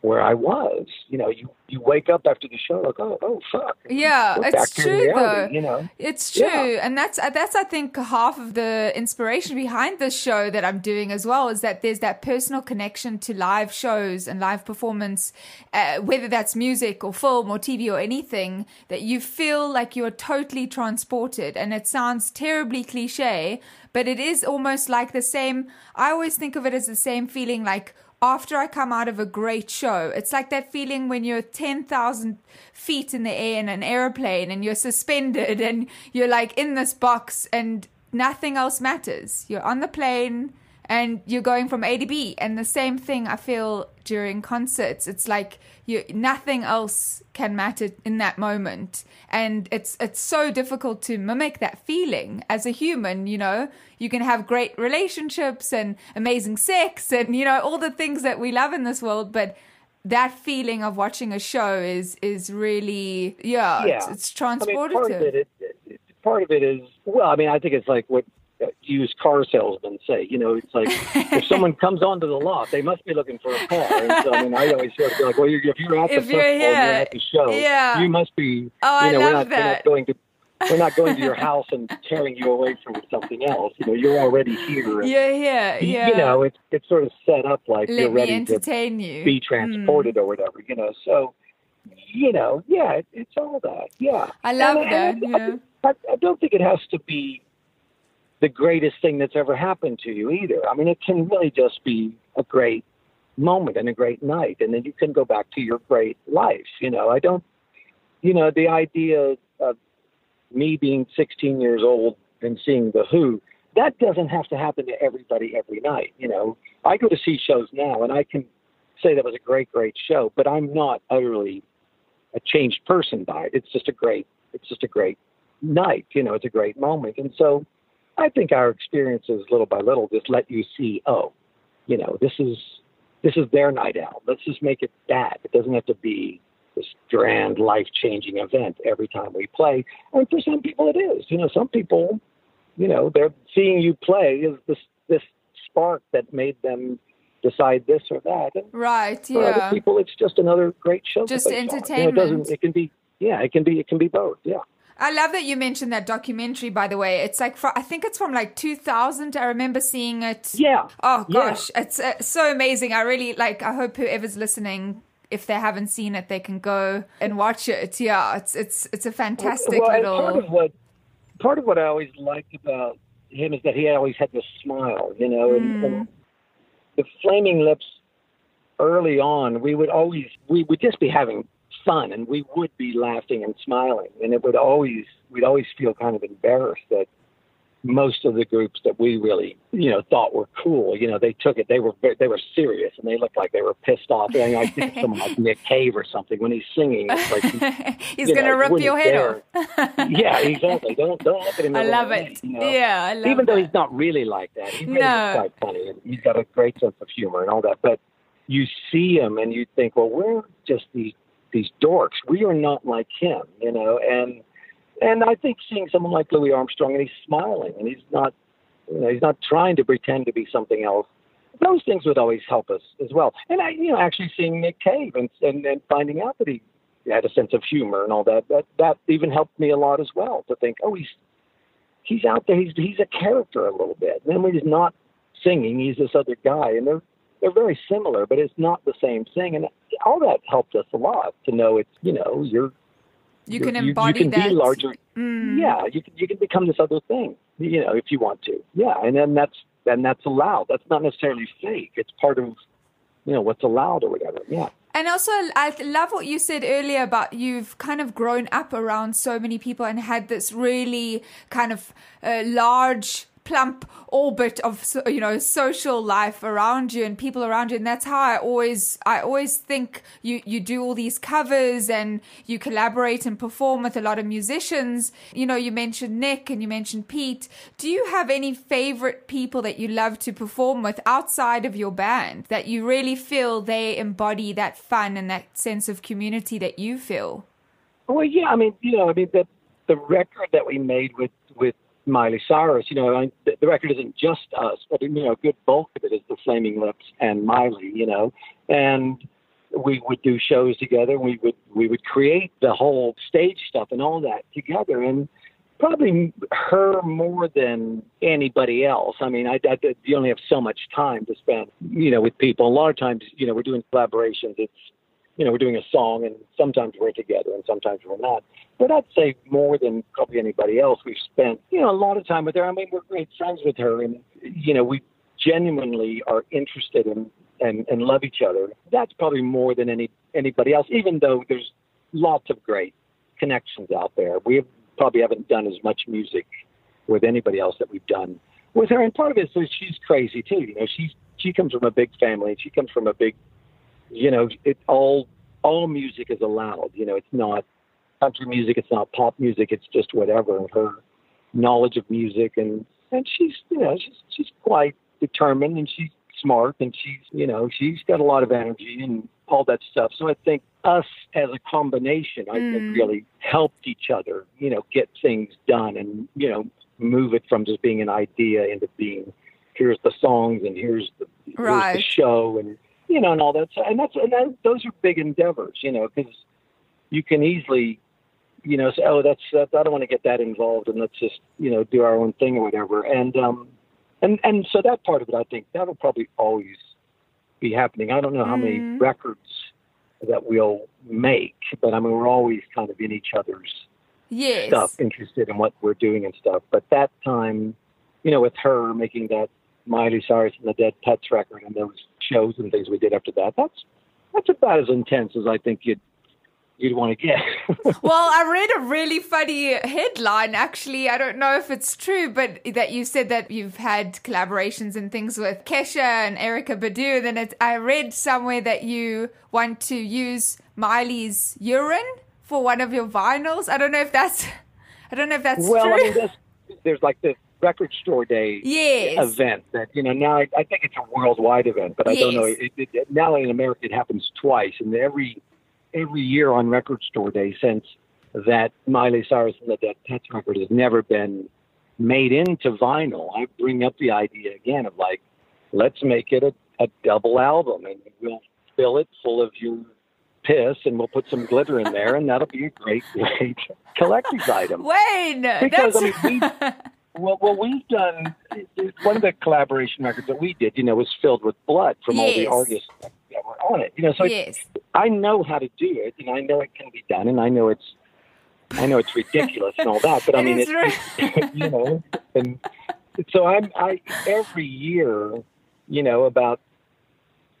where I was. You know, you you wake up after the show like, oh, oh, fuck. Yeah, We're it's true reality, though. You know, It's true, Yeah. and that's uh, that's I think half of the inspiration behind this show that I'm doing as well is that there's that personal connection to live shows and live performance, uh, whether that's music or film or TV or anything, that you feel like you're totally transported, and it sounds terribly cliche, but it is almost like the same. I always think of it as the same feeling like after I come out of a great show. It's like that feeling when you're 10,000 feet in the air in an airplane and you're suspended and you're like in this box and nothing else matters. You're on the plane and you're going from A to B. And the same thing I feel during concerts. It's like you nothing else can matter in that moment. And it's it's so difficult to mimic that feeling as a human, you know. You can have great relationships and amazing sex and you know all the things that we love in this world, but that feeling of watching a show is is really yeah, Yeah. It's, it's I mean, part of it, it, it, part of it is well. I mean, I think it's like what used car salesmen say. You know, it's like if someone comes onto the lot, they must be looking for a car. And so, I mean, I always sort of feel like, well, you're, if you're at the If you're festival here, you're at the show, yeah. you must be. Oh, I you know, we're love not, we're not going to. We're not going to your house and tearing you away from something else. You know, you're already here. and, yeah, yeah, yeah. You know, it's it's sort of set up like Let you're ready to entertain you. be Mm. transported or whatever, you know. So, you know, yeah, it, it's all that. Yeah. I love And- that. and I- Yeah. I, I don't think it has to be the greatest thing that's ever happened to you either. I mean, it can really just be a great moment and a great night, and then you can go back to your great life. You know, I don't, you know, the idea of me being 16 years old and seeing The Who, that doesn't have to happen to everybody every night. You know, I go to see shows now, and I can say that was a great, great show, but I'm not utterly a changed person by it. It's just a great, it's just a great night. You know, it's a great moment, and so I think our experiences, little by little, just let you see, oh, you know, this is this is their night out. Let's just make it that. It doesn't have to be this grand, life-changing event every time we play. And for some people, it is. You know, some people, you know, they're seeing you play is this this spark that made them decide this or that. And Right, for other yeah. people, it's just another great show. Just saw. You know, it doesn't. It can be. Yeah, it can be. It can be both. Yeah. I love that you mentioned that documentary, by the way. It's like, I think it's from like 2000. I remember seeing it. Yeah. Oh, Yeah. gosh. It's uh, so amazing. I really like, I hope whoever's listening, if they haven't seen it, they can go and watch it. Yeah, it's it's it's a fantastic well, little. part of what part of what I always liked about him is that he always had this smile, you know, and, and the flaming lips early on, we would always we would just be having fun and we would be laughing and smiling and it would always we'd always feel kind of embarrassed that most of the groups that we really you know thought were cool you know they took it they were they were serious and they looked like they were pissed off and I think someone like Nick Cave or something when he's singing it's like He's going to know, rip your head dare- off. yeah, exactly. Don't don't look at him. I love way, it. you know? Yeah, I love Even though that. he's not really like that, he really No. is quite funny, and he's got a great sense of humor and all that. But you see him, and you think, well, we're just these these dorks. We are not like him, you know. And and I think seeing someone like Louis Armstrong, and he's smiling, and he's not, you know, he's not trying to pretend to be something else. Those things would always help us as well. And I, you know, actually seeing Nick Cave and and, and finding out that he had a sense of humor and all that. That that even helped me a lot as well to think, oh, he's he's out there. He's he's a character a little bit. And then when he's not singing, he's this other guy, and they're they're very similar, but it's not the same thing. And all that helped us a lot to know it's you know you're You can you, embody you can that. be larger. Mm. Yeah, you can you can become this other thing. You know, if you want to. Yeah, and then that's then that's allowed. That's not necessarily fake. It's part of you know what's allowed or whatever. Yeah. And also, I love what you said earlier about you've kind of grown up around so many people and had this really kind of uh, large, plump orbit of you know social life around you and people around you. And that's how I always, I always think you you do all these covers and you collaborate and perform with a lot of musicians. You know, you mentioned Nick and you mentioned Pete. Do you have any favorite people that you love to perform with outside of your band that you really feel they embody that fun and that sense of community that you feel? Well, yeah, I mean, you know, I mean, the the record that we made with with Miley Cyrus, you know, I, the, record isn't just us, but you know, a good bulk of it is the Flaming Lips and Miley, you know, and we would do shows together. We would we would create the whole stage stuff and all that together, and probably her more than anybody else. I mean, I, I you only have so much time to spend, you know, with people. A lot of times, you know, we're doing collaborations. It's you know, we're doing a song and sometimes we're together and sometimes we're not. But I'd say more than probably anybody else, we've spent, you know, a lot of time with her. I mean, we're great friends with her and, you know, we genuinely are interested in and and love each other. That's probably more than any anybody else. Even though there's lots of great connections out there, we have, probably haven't done as much music with anybody else that we've done with her. And part of it is she's crazy too. You know, she's she comes from a big family. She comes from a big, you know, it all all music is allowed. You know, it's not country music, it's not pop music, it's just whatever. Her knowledge of music and and she's you know she's she's quite determined and she's smart and she's you know she's got a lot of energy and all that stuff. So I think us as a combination, I think mm. really helped each other, you know, get things done and you know move it from just being an idea into being here's the songs and here's the, here's the show and you know and all that. So, and that's and that, those are big endeavors, you know, because you can easily you know say oh that's that, I don't want to get that involved and let's just you know do our own thing or whatever and um and and so that part of it I think that'll probably always be happening. I don't know how many records that we'll make, but I mean we're always kind of in each other's Yes. stuff, interested in what we're doing and stuff. But that time, you know, with her making that Miley Cyrus and the Dead Petz record and those shows and things we did after that, that's that's about as intense as I think you'd you'd want to get. Well, I read a really funny headline. Actually, I don't know if it's true, but that you said that you've had collaborations and things with Kesha and Erykah Badu. Then it, I read somewhere that you want to use Miley's urine for one of your vinyls. I don't know if that's. I don't know if that's well, true. I mean, there's, there's like this record store day Yes. event that you know now I, I think it's a worldwide event, but I don't know. Yes. It, it, now in America it happens twice, and every every year on record store day since that Miley Cyrus and the Dead Petz record has never been made into vinyl. I bring up the idea again of like, let's make it a, a double album, and we'll fill it full of your piss, and we'll put some glitter in there, and that'll be a great, great collector's item. Wayne, Because, that's I mean, Well, well, we've done one of the collaboration records that we did. You know, was filled with blood from all the artists that were on it. You know, so yes. I know how to do it, and I know it can be done, and I know it's, I know it's ridiculous and all that. But I mean, it's, you know, and so I'm I every year, you know, about.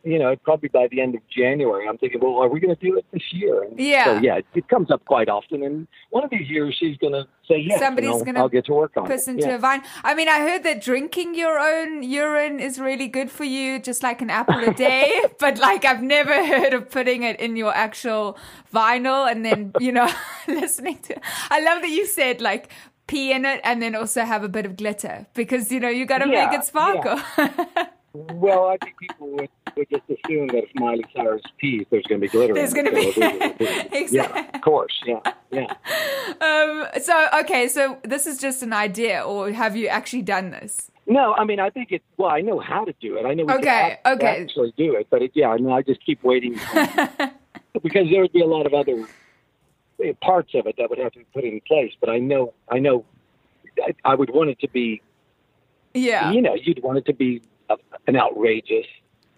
You know, probably by the end of January, I'm thinking, well, are we going to do it this year? And Yeah. So yeah, it comes up quite often, and one of these years she's going to say yes. Somebody's I'll- gonna I'll get to work on Piss it. into Yeah. a vine. I mean, I heard that drinking your own urine is really good for you, just like an apple a day. but like, I've never heard of putting it in your actual vinyl and then, you know, listening to. I love that you said like pee in it and then also have a bit of glitter because you know you got to Yeah, make it sparkle. Well, I think people would, would just assume that if Miley Cyrus pees, there's going to be glitter. There's be- it is- it is- Yeah, of course. Yeah, yeah. um, so okay, so this is just an idea, or have you actually done this? No, I mean, I think it's Well, I know how to do it. I know we Okay, can okay. actually do it, but it, yeah, I mean, I just keep waiting because there would be a lot of other uh, parts of it that would have to be put in place. But I know, I know, I, I would want it to be. Yeah. You know, you'd want it to be a, an outrageous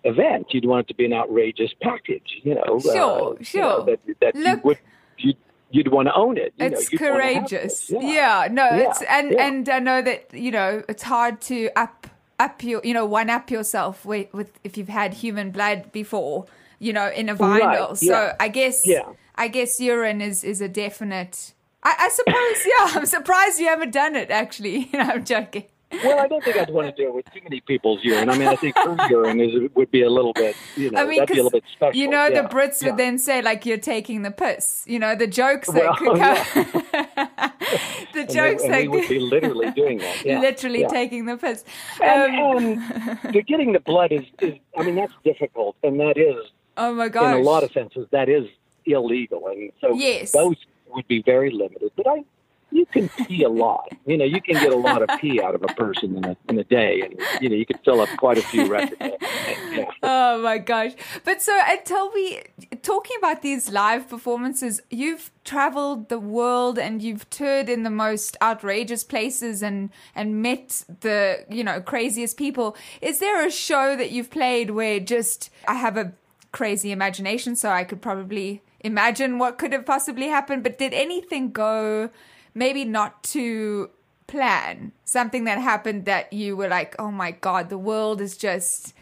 event. You'd want it to be an outrageous package. You know, uh, Sure, you know, sure. that that you would, you'd, you'd want to own it. You it's have courageous. it. Yeah. no, Yeah, it's and yeah. and I know that you know it's hard to up up your you know one up yourself with, with if you've had human blood before you know in a vinyl. Right, So yeah. I guess Yeah. I guess urine is is a definite. I, I suppose yeah. I'm surprised you haven't done it actually. you know, I'm joking. Well, I don't think I'd want to do it with too many people's urine. I mean, I think her urine is would be a little bit, you know, I mean, that'd be a little bit special. you know yeah, the Brits yeah. would then say like you're taking the piss. You know the jokes Well, that could come. the And jokes and that we would be literally doing that. Yeah, literally yeah. taking the piss. And, Um, and the getting the blood is, is, I mean, that's difficult, and that is, oh my gosh. in a lot of senses, that is illegal, and so Yes. those would be very limited. But I, you can pee a lot. You know, you can get a lot of pee out of a person in a in a day, and you know, you could fill up quite a few records. Yeah. Oh my gosh. But so, and tell me, talking about these live performances, you've traveled the world and you've toured in the most outrageous places and, and met the, you know, craziest people. Is there a show that you've played where just, I have a crazy imagination, so I could probably imagine what could have possibly happened, but did anything go maybe not to plan? Something that happened that you were like, oh my God, the world is just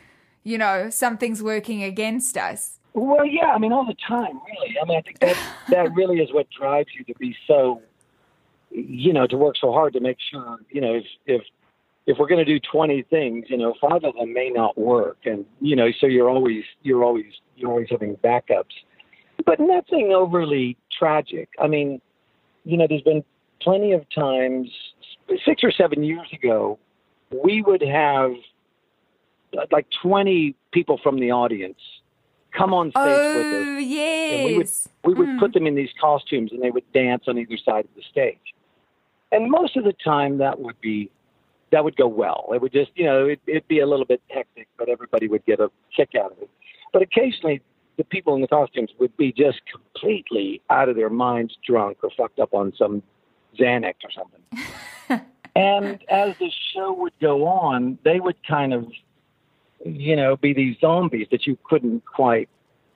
you know, something's working against us. Well, yeah, I mean, all the time, really. I mean, I think that that really is what drives you to be so, you know, to work so hard to make sure, you know, if if if we're going to do 20 things, you know, five of them may not work, and you know, so you're always you're always you're always having backups, but nothing overly tragic. I mean, you know, there's been plenty of times, six or seven years ago, we would have like 20 people from the audience come on stage oh, with us. yes. And we would we would Mm. put them in these costumes and they would dance on either side of the stage. And most of the time that would be that would go well. It would just you know, it, it'd be a little bit hectic, but everybody would get a kick out of it. But occasionally the people in the costumes would be just completely out of their minds drunk or fucked up on some Xanax or something. and as the show would go on, they would kind of you know, be these zombies that you couldn't quite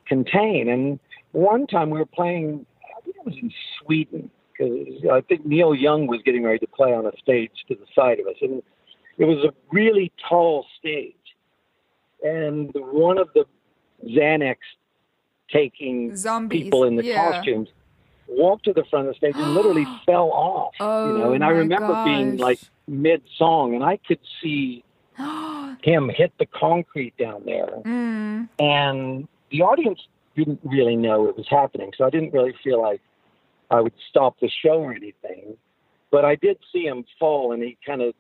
contain. And one time we were playing, I think it was in Sweden, because I think Neil Young was getting ready to play on a stage to the side of us. And it was a really tall stage. And one of the Xanax taking Zombies. people in the yeah. costumes walked to the front of the stage and literally fell off. you know, Oh, and I remember being like mid song and I could see him hit the concrete down there. Mm. And the audience didn't really know it was happening. So I didn't really feel like I would stop the show or anything. But I did see him fall and he kind of,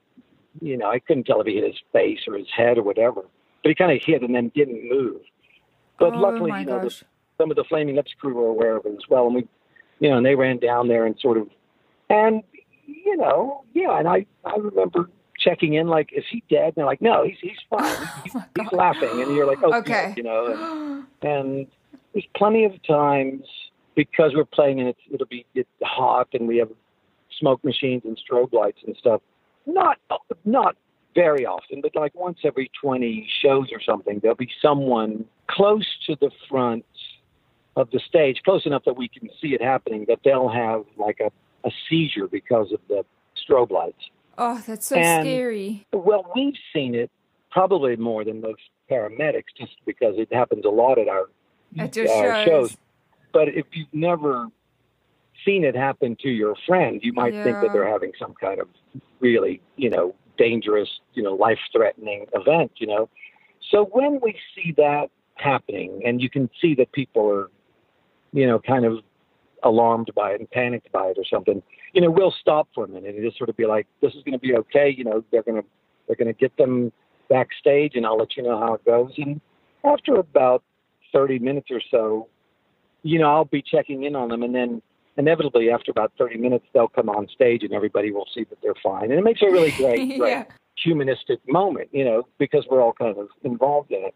you know, I couldn't tell if he hit his face or his head or whatever. But he kind of hit and then didn't move. But oh, luckily, you know, the, some of the Flaming Lips crew were aware of it as well. And we, you know, and they ran down there and sort of, and, you know, yeah. And I, I remember checking in, like, is he dead? And they're like, no, he's, he's fine. Oh he's, he's laughing. And you're like, oh, Okay. you know, and, and there's plenty of times because we're playing and it's, it'll be it's hot and we have smoke machines and strobe lights and stuff. Not, not very often, but like once every 20 shows or something, there'll be someone close to the front of the stage, close enough that we can see it happening, that they'll have like a, a seizure because of the strobe lights. Oh, that's so And- scary. Well, we've seen it probably more than most paramedics, just because it happens a lot at our, At uh, your our shows. But if you've never seen it happen to your friend, you might think that they're having some kind of really, you know, dangerous, you know, life-threatening event. You know, so when we see that happening, and you can see that people are, you know, kind of alarmed by it and panicked by it or something, you know, we'll stop for a minute and just sort of be like, "This is going to be okay." You know, they're going to they're going to get them backstage, and I'll let you know how it goes. And after about thirty minutes or so, you know, I'll be checking in on them, and then inevitably after about 30 minutes, they'll come on stage and everybody will see that they're fine. And it makes a really great, great Yeah. humanistic moment, you know, because we're all kind of involved in it.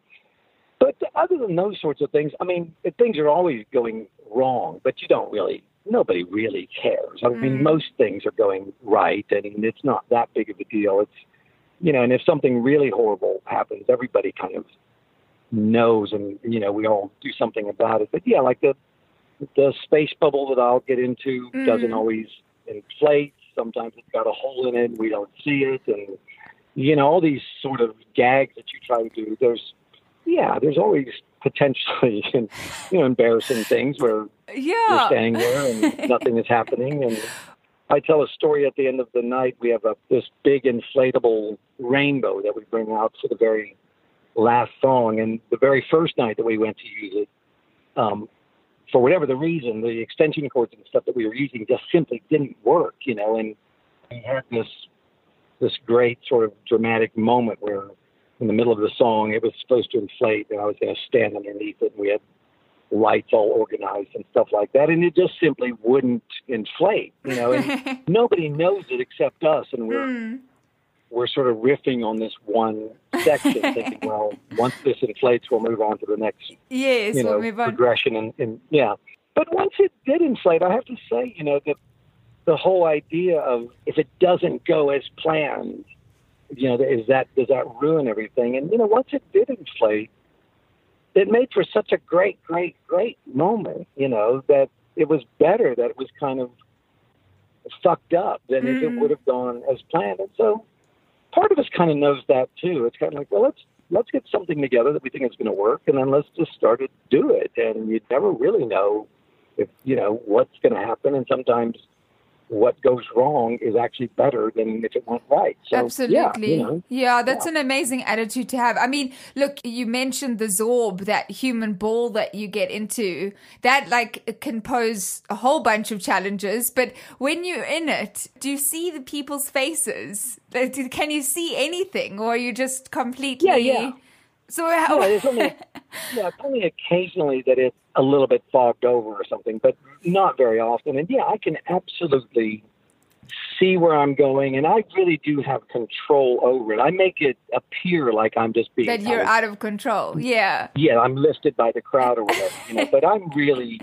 But other than those sorts of things, I mean, things are always going wrong, but you don't really, nobody really cares. I mean, Mm. most things are going right, and it's not that big of a deal. It's, you know, and if something really horrible happens, everybody kind of knows, and you know, we all do something about it. But yeah, like the the space bubble that I'll get into Mm. doesn't always inflate. Sometimes it's got a hole in it, and we don't see it, and you know, all these sort of gags that you try to do. There's, yeah, there's always potentially, you know, embarrassing things where you're Yeah. standing there and nothing is happening. And I tell a story at the end of the night. We have a this big inflatable rainbow that we bring out for the very last song. And the very first night that we went to use it, um, for whatever the reason, the extension cords and stuff that we were using just simply didn't work. You know, and we had this this great sort of dramatic moment where in the middle of the song it was supposed to inflate and I was going to stand underneath it and we had lights all organized and stuff like that and it just simply wouldn't inflate you know and nobody knows it except us and we're Mm. we're sort of riffing on this one section thinking well once this inflates we'll move on to the next Yes, you know we'll progression and, and yeah but once it did inflate i have to say you know that the whole idea of if it doesn't go as planned you know is that does that ruin everything and you know once it did inflate it made for such a great great great moment you know that it was better that it was kind of fucked up than if it Mm. would have gone as planned and so part of us kind of knows that too it's kind of like well let's let's get something together that we think is going to work, and then let's just start to do it. And you never really know if you know what's going to happen, and sometimes what goes wrong is actually better than if it went right. So, Absolutely. Yeah, you know, yeah that's yeah. an amazing attitude to have. I mean, look, you mentioned the Zorb, that human ball that you get into. That like can pose a whole bunch of challenges, but when you're in it, do you see the people's faces? Can you see anything or are you just completely Yeah, yeah. So how yeah, yeah, it's only occasionally that it's a little bit fogged over or something, but not very often. And yeah, I can absolutely see where I'm going, and I really do have control over it. I make it appear like I'm just being that you're out of control. Yeah, yeah, I'm lifted by the crowd or whatever, you know. but I'm really,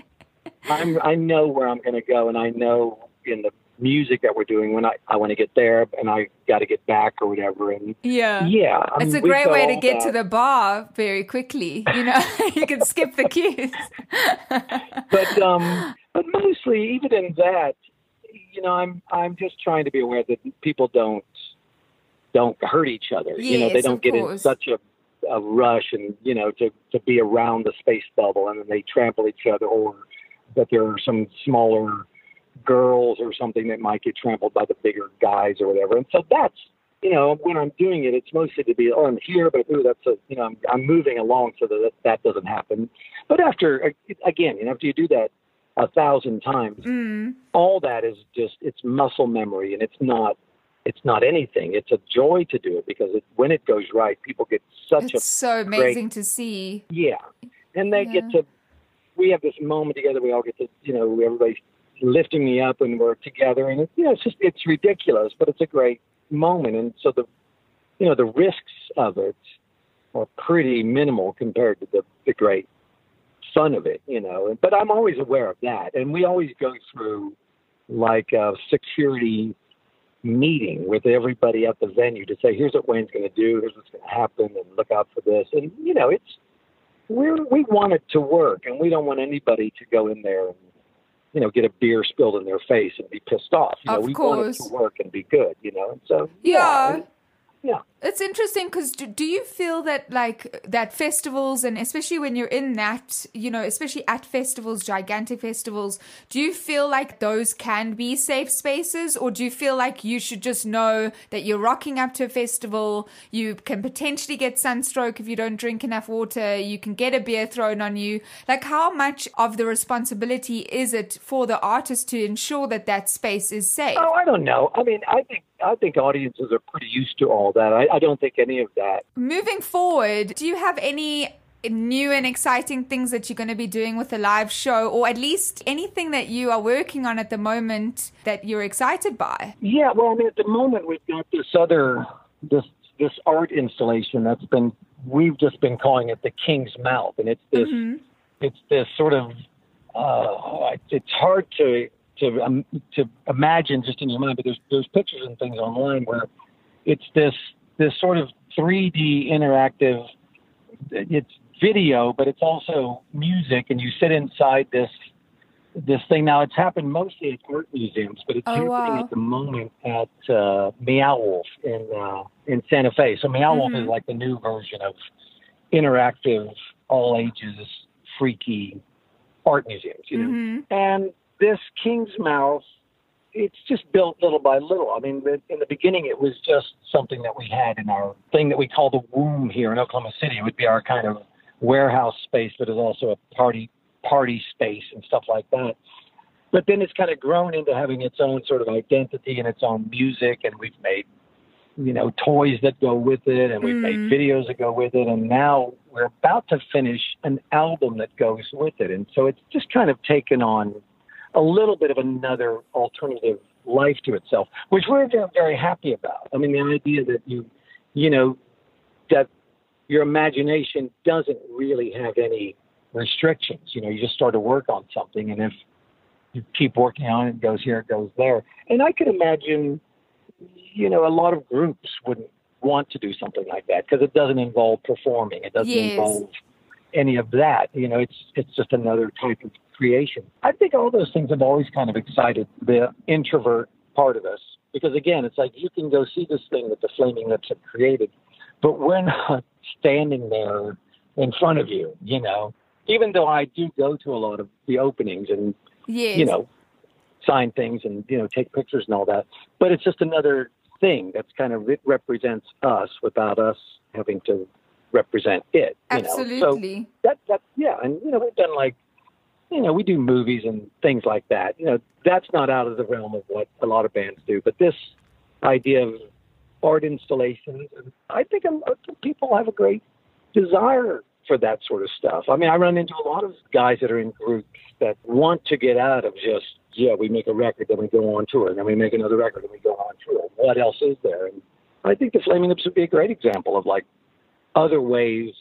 I'm I know where I'm going to go, and I know in the music that we're doing when I, I want to get there and I got to get back or whatever. And yeah, yeah, I it's mean, a great way to get that. to the bar very quickly. You know, you can skip the cues. but um, but mostly even in that, you know, I'm I'm just trying to be aware that people don't don't hurt each other. Yes, you know, they don't get course. in such a a rush and you know to to be around the space bubble and then they trample each other or that there are some smaller girls or something that might get trampled by the bigger guys or whatever. And so that's, you know, when I'm doing it, it's mostly to be, oh, I'm here, but ooh, that's a, you know, I'm, I'm moving along so that that doesn't happen. But after, again, you know, after you do that a thousand times, Mm. all that is just, it's muscle memory and it's not, it's not anything. It's a joy to do it because it, when it goes right, people get such It's a so amazing to see. yeah, and they get to. We have this moment together. We all get to, you know, everybody's lifting me up and we're together, and it, you know, it's just it's ridiculous, but it's a great moment. And so the, you know, the risks of it are pretty minimal compared to the the great fun of it, you know. But I'm always aware of that, and we always go through like a security meeting with everybody at the venue to say, here's what Wayne's going to do, here's what's going to happen, and look out for this. And you know, it's we're we want it to work, and we don't want anybody to go in there and you know get a beer spilled in their face and be pissed off. You know, Of we want it to work and be good. You know, so Yeah. and- yeah. It's interesting because do, do you feel that like that festivals and especially when you're in that, you know, especially at festivals, gigantic festivals, do you feel like those can be safe spaces or do you feel like you should just know that you're rocking up to a festival, you can potentially get sunstroke if you don't drink enough water, you can get a beer thrown on you. Like how much of the responsibility is it for the artist to ensure that that space is safe? Oh, I don't know. I mean, I think I think audiences are pretty used to all that. I, I don't think any of that. Moving forward, do you have any new and exciting things that you're going to be doing with the live show, or at least anything that you are working on at the moment that you're excited by? Yeah, well, I mean, at the moment we've got this other this this art installation that's been we've just been calling it the King's Mouth, and it's this it's this sort of uh, it's hard to to um, to imagine just in your mind, but there's there's pictures and things online where it's this this sort of 3D interactive. It's video, but it's also music, and you sit inside this this thing. Now it's happened mostly at art museums, but it's Oh, happening wow. at the moment at uh, Meow Wolf in uh, in Santa Fe. So Meow Wolf is like the new version of interactive, all ages, freaky art museums. You know, and this King's Mouth, it's just built little by little. I mean, in the beginning, it was just something that we had in our thing that we call the womb here in Oklahoma City. It would be our kind of warehouse space, but is also a party party space and stuff like that. But then it's kind of grown into having its own sort of identity and its own music, and we've made you know toys that go with it, and we've made mm. videos that go with it, and now we're about to finish an album that goes with it, and so it's just kind of taken on a little bit of another alternative life to itself, which we're very, happy about. I mean, the idea that you, you know, that your imagination doesn't really have any restrictions. You know, you just start to work on something, and if you keep working on it, it goes here, it goes there. And I could imagine, you know, a lot of groups wouldn't want to do something like that because it doesn't involve performing. It doesn't Yes. involve any of that. You know, it's it's just another type of creation. I think all those things have always kind of excited the introvert part of us because again, it's like you can go see this thing that the Flaming Lips have created, but we're not standing there in front of you, you know. Even though I do go to a lot of the openings and Yes. you know sign things and you know take pictures and all that, but it's just another thing that's kind of it represents us without us having to represent it. You Know? So Absolutely. that that yeah, and you know we've done like you know we do movies and things like that. You know that's not out of the realm of what a lot of bands do, but this idea of art installations, I think um, people have a great desire for that sort of stuff. I mean, I run into a lot of guys that are in groups that want to get out of just yeah, we make a record, then we go on tour, and then we make another record, and we go on tour. What else is there? And I think the Flaming Lips would be a great example of like other ways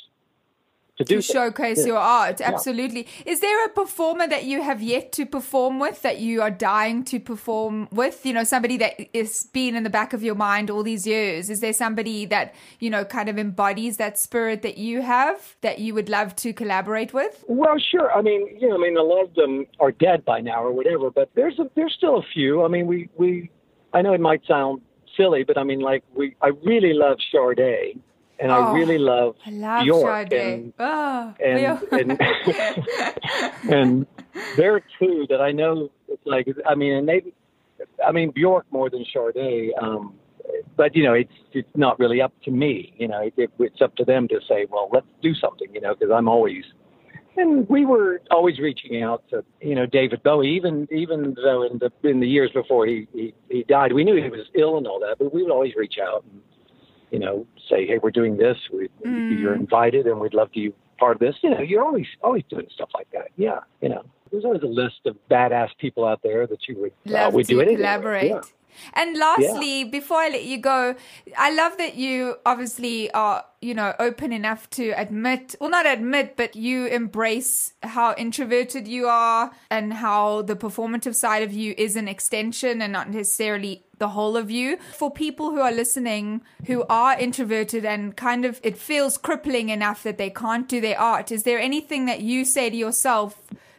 to do to showcase Yeah. your art. Absolutely. Is there a performer that you have yet to perform with that you are dying to perform with? You know, somebody that is been in the back of your mind all these years. Is there somebody that, you know, kind of embodies that spirit that you have that you would love to collaborate with? Well, sure. I mean, you know, I mean, a lot of them are dead by now or whatever, but there's a, there's still a few. I mean, we we I know it might sound silly, but I mean, like we I really love Sade, and Oh, I really love I love Sade. and oh, and, and, and there are two that I know. It's like I mean, and they, I mean Bjork more than Sade. Um, but you know, it's it's not really up to me. You know, it, it, it's up to them to say, well, let's do something. You know, because I'm always. And we were always reaching out to, you know, David Bowie, even even though in the in the years before he, he he died, we knew he was ill and all that, but we would always reach out and, you know, say, hey, we're doing this, we, you're invited, and we'd love to be part of this. You know, you're always always doing stuff like that. Yeah, you know, there's always a list of badass people out there that you would uh, love would to do anything. collaborate. Yeah. And lastly, before I let you go, I love that you obviously are, you know, open enough to admit, well, not admit, but you embrace how introverted you are and how the performative side of you is an extension and not necessarily the whole of you. For people who are listening who are introverted and kind of it feels crippling enough that they can't do their art, is there anything that you say to yourself?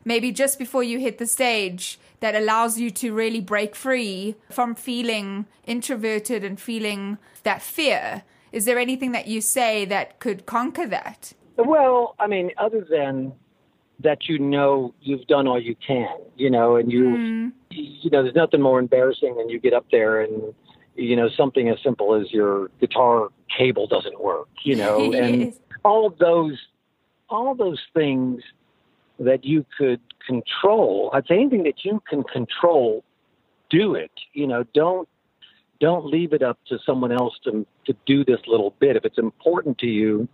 maybe just before you hit the stage that allows you to really break free from feeling introverted and feeling that fear? Is there anything that you say that could conquer that? Well, I mean, other than that, you know, you've done all you can, you know, and you, mm. You know, there's nothing more embarrassing than you get up there and, you know, something as simple as your guitar cable doesn't work, you know, and all of those, all of those things that you could control. I'd say anything that you can control, do it. You know, don't don't leave it up to someone else to to do this little bit. If it's important to you,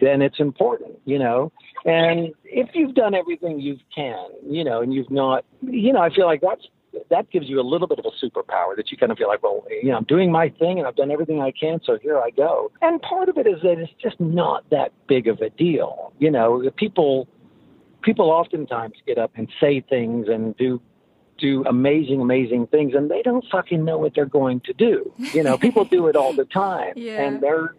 then it's important, you know. And if you've done everything you can, you know, and you've not, you know, I feel like that's that gives you a little bit of a superpower that you kind of feel like, well, you know, I'm doing my thing and I've done everything I can, so here I go. And part of it is that it's just not that big of a deal, you know. The people people oftentimes get up and say things and do do amazing, amazing things, and they don't fucking know what they're going to do. You know, people do it all the time, Yeah. and they're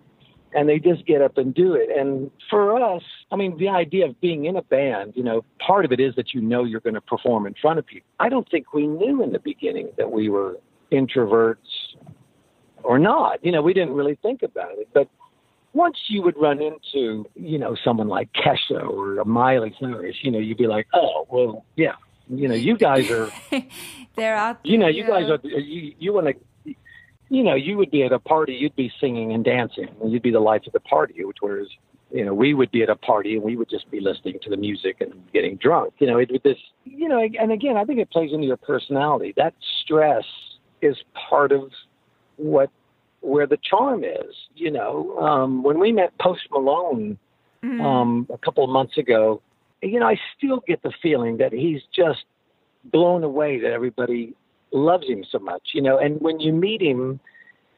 and they just get up and do it. And for us, I mean, the idea of being in a band, you know, part of it is that you know you're going to perform in front of people. I don't think we knew in the beginning that we were introverts or not. You know, we didn't really think about it, but once you would run into, you know, someone like Kesha or Miley Cyrus, you know, you'd be like, oh, well, yeah, you know, you guys are, They're out. you know, you guys are, you, you want to, you know, you would be at a party, you'd be singing and dancing, and you'd be the life of the party, which whereas, you know, we would be at a party and we would just be listening to the music and getting drunk. You know, it would this, you know, and again, I think it plays into your personality. That stress is part of what where the charm is. You know, um, when we met Post Malone um, a couple of months ago, you know, I still get the feeling that he's just blown away that everybody loves him so much. You know, and when you meet him,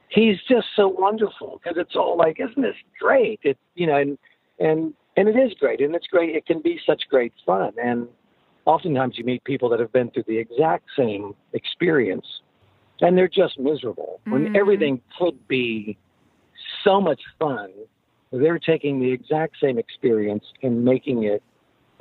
he's just so wonderful because it's all like, isn't this great? It, you know, and and and it is great, and it's great. It can be such great fun, and oftentimes you meet people that have been through the exact same experience and they're just miserable when mm-hmm. everything could be so much fun they're taking the exact same experience and making it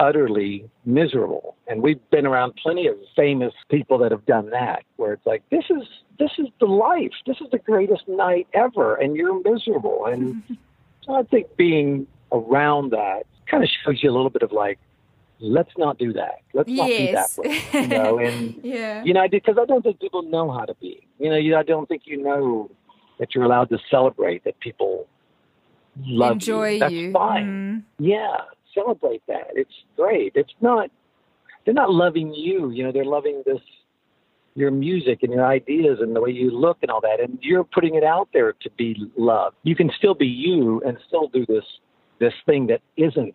utterly miserable and we've been around plenty of famous people that have done that where it's like this is this is the life this is the greatest night ever and you're miserable and So I think being around that kind of shows you a little bit of like, let's not do that. Let's not be that way. You know, and Yeah. you know, because I don't think people know how to be. You know, you, I don't think you know that you're allowed to celebrate that people love Enjoy you. That's you. fine. Mm. Yeah, celebrate that. It's great. It's not. They're not loving you. You know, they're loving this your music and your ideas and the way you look and all that. And you're putting it out there to be loved. You can still be you and still do this this thing that isn't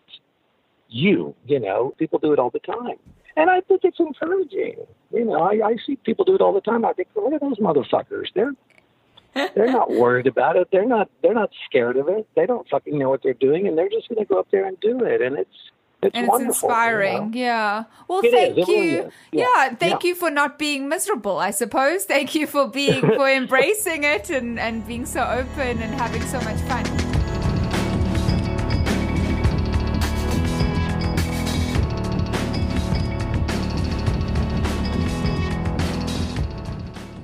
you. You know, people do it all the time. And I think it's encouraging. You know, I, I see people do it all the time. I think, look at those motherfuckers. They're they're not worried about it. They're not they're not scared of it. They don't fucking know what they're doing, and they're just going to go up there and do it. And it's it's and it's wonderful. you know? inspiring. Yeah. Well, It is, thank really you. is. Yeah. Yeah, thank yeah. you for not being miserable. I suppose. Thank you for being for embracing it and and being so open and having so much fun.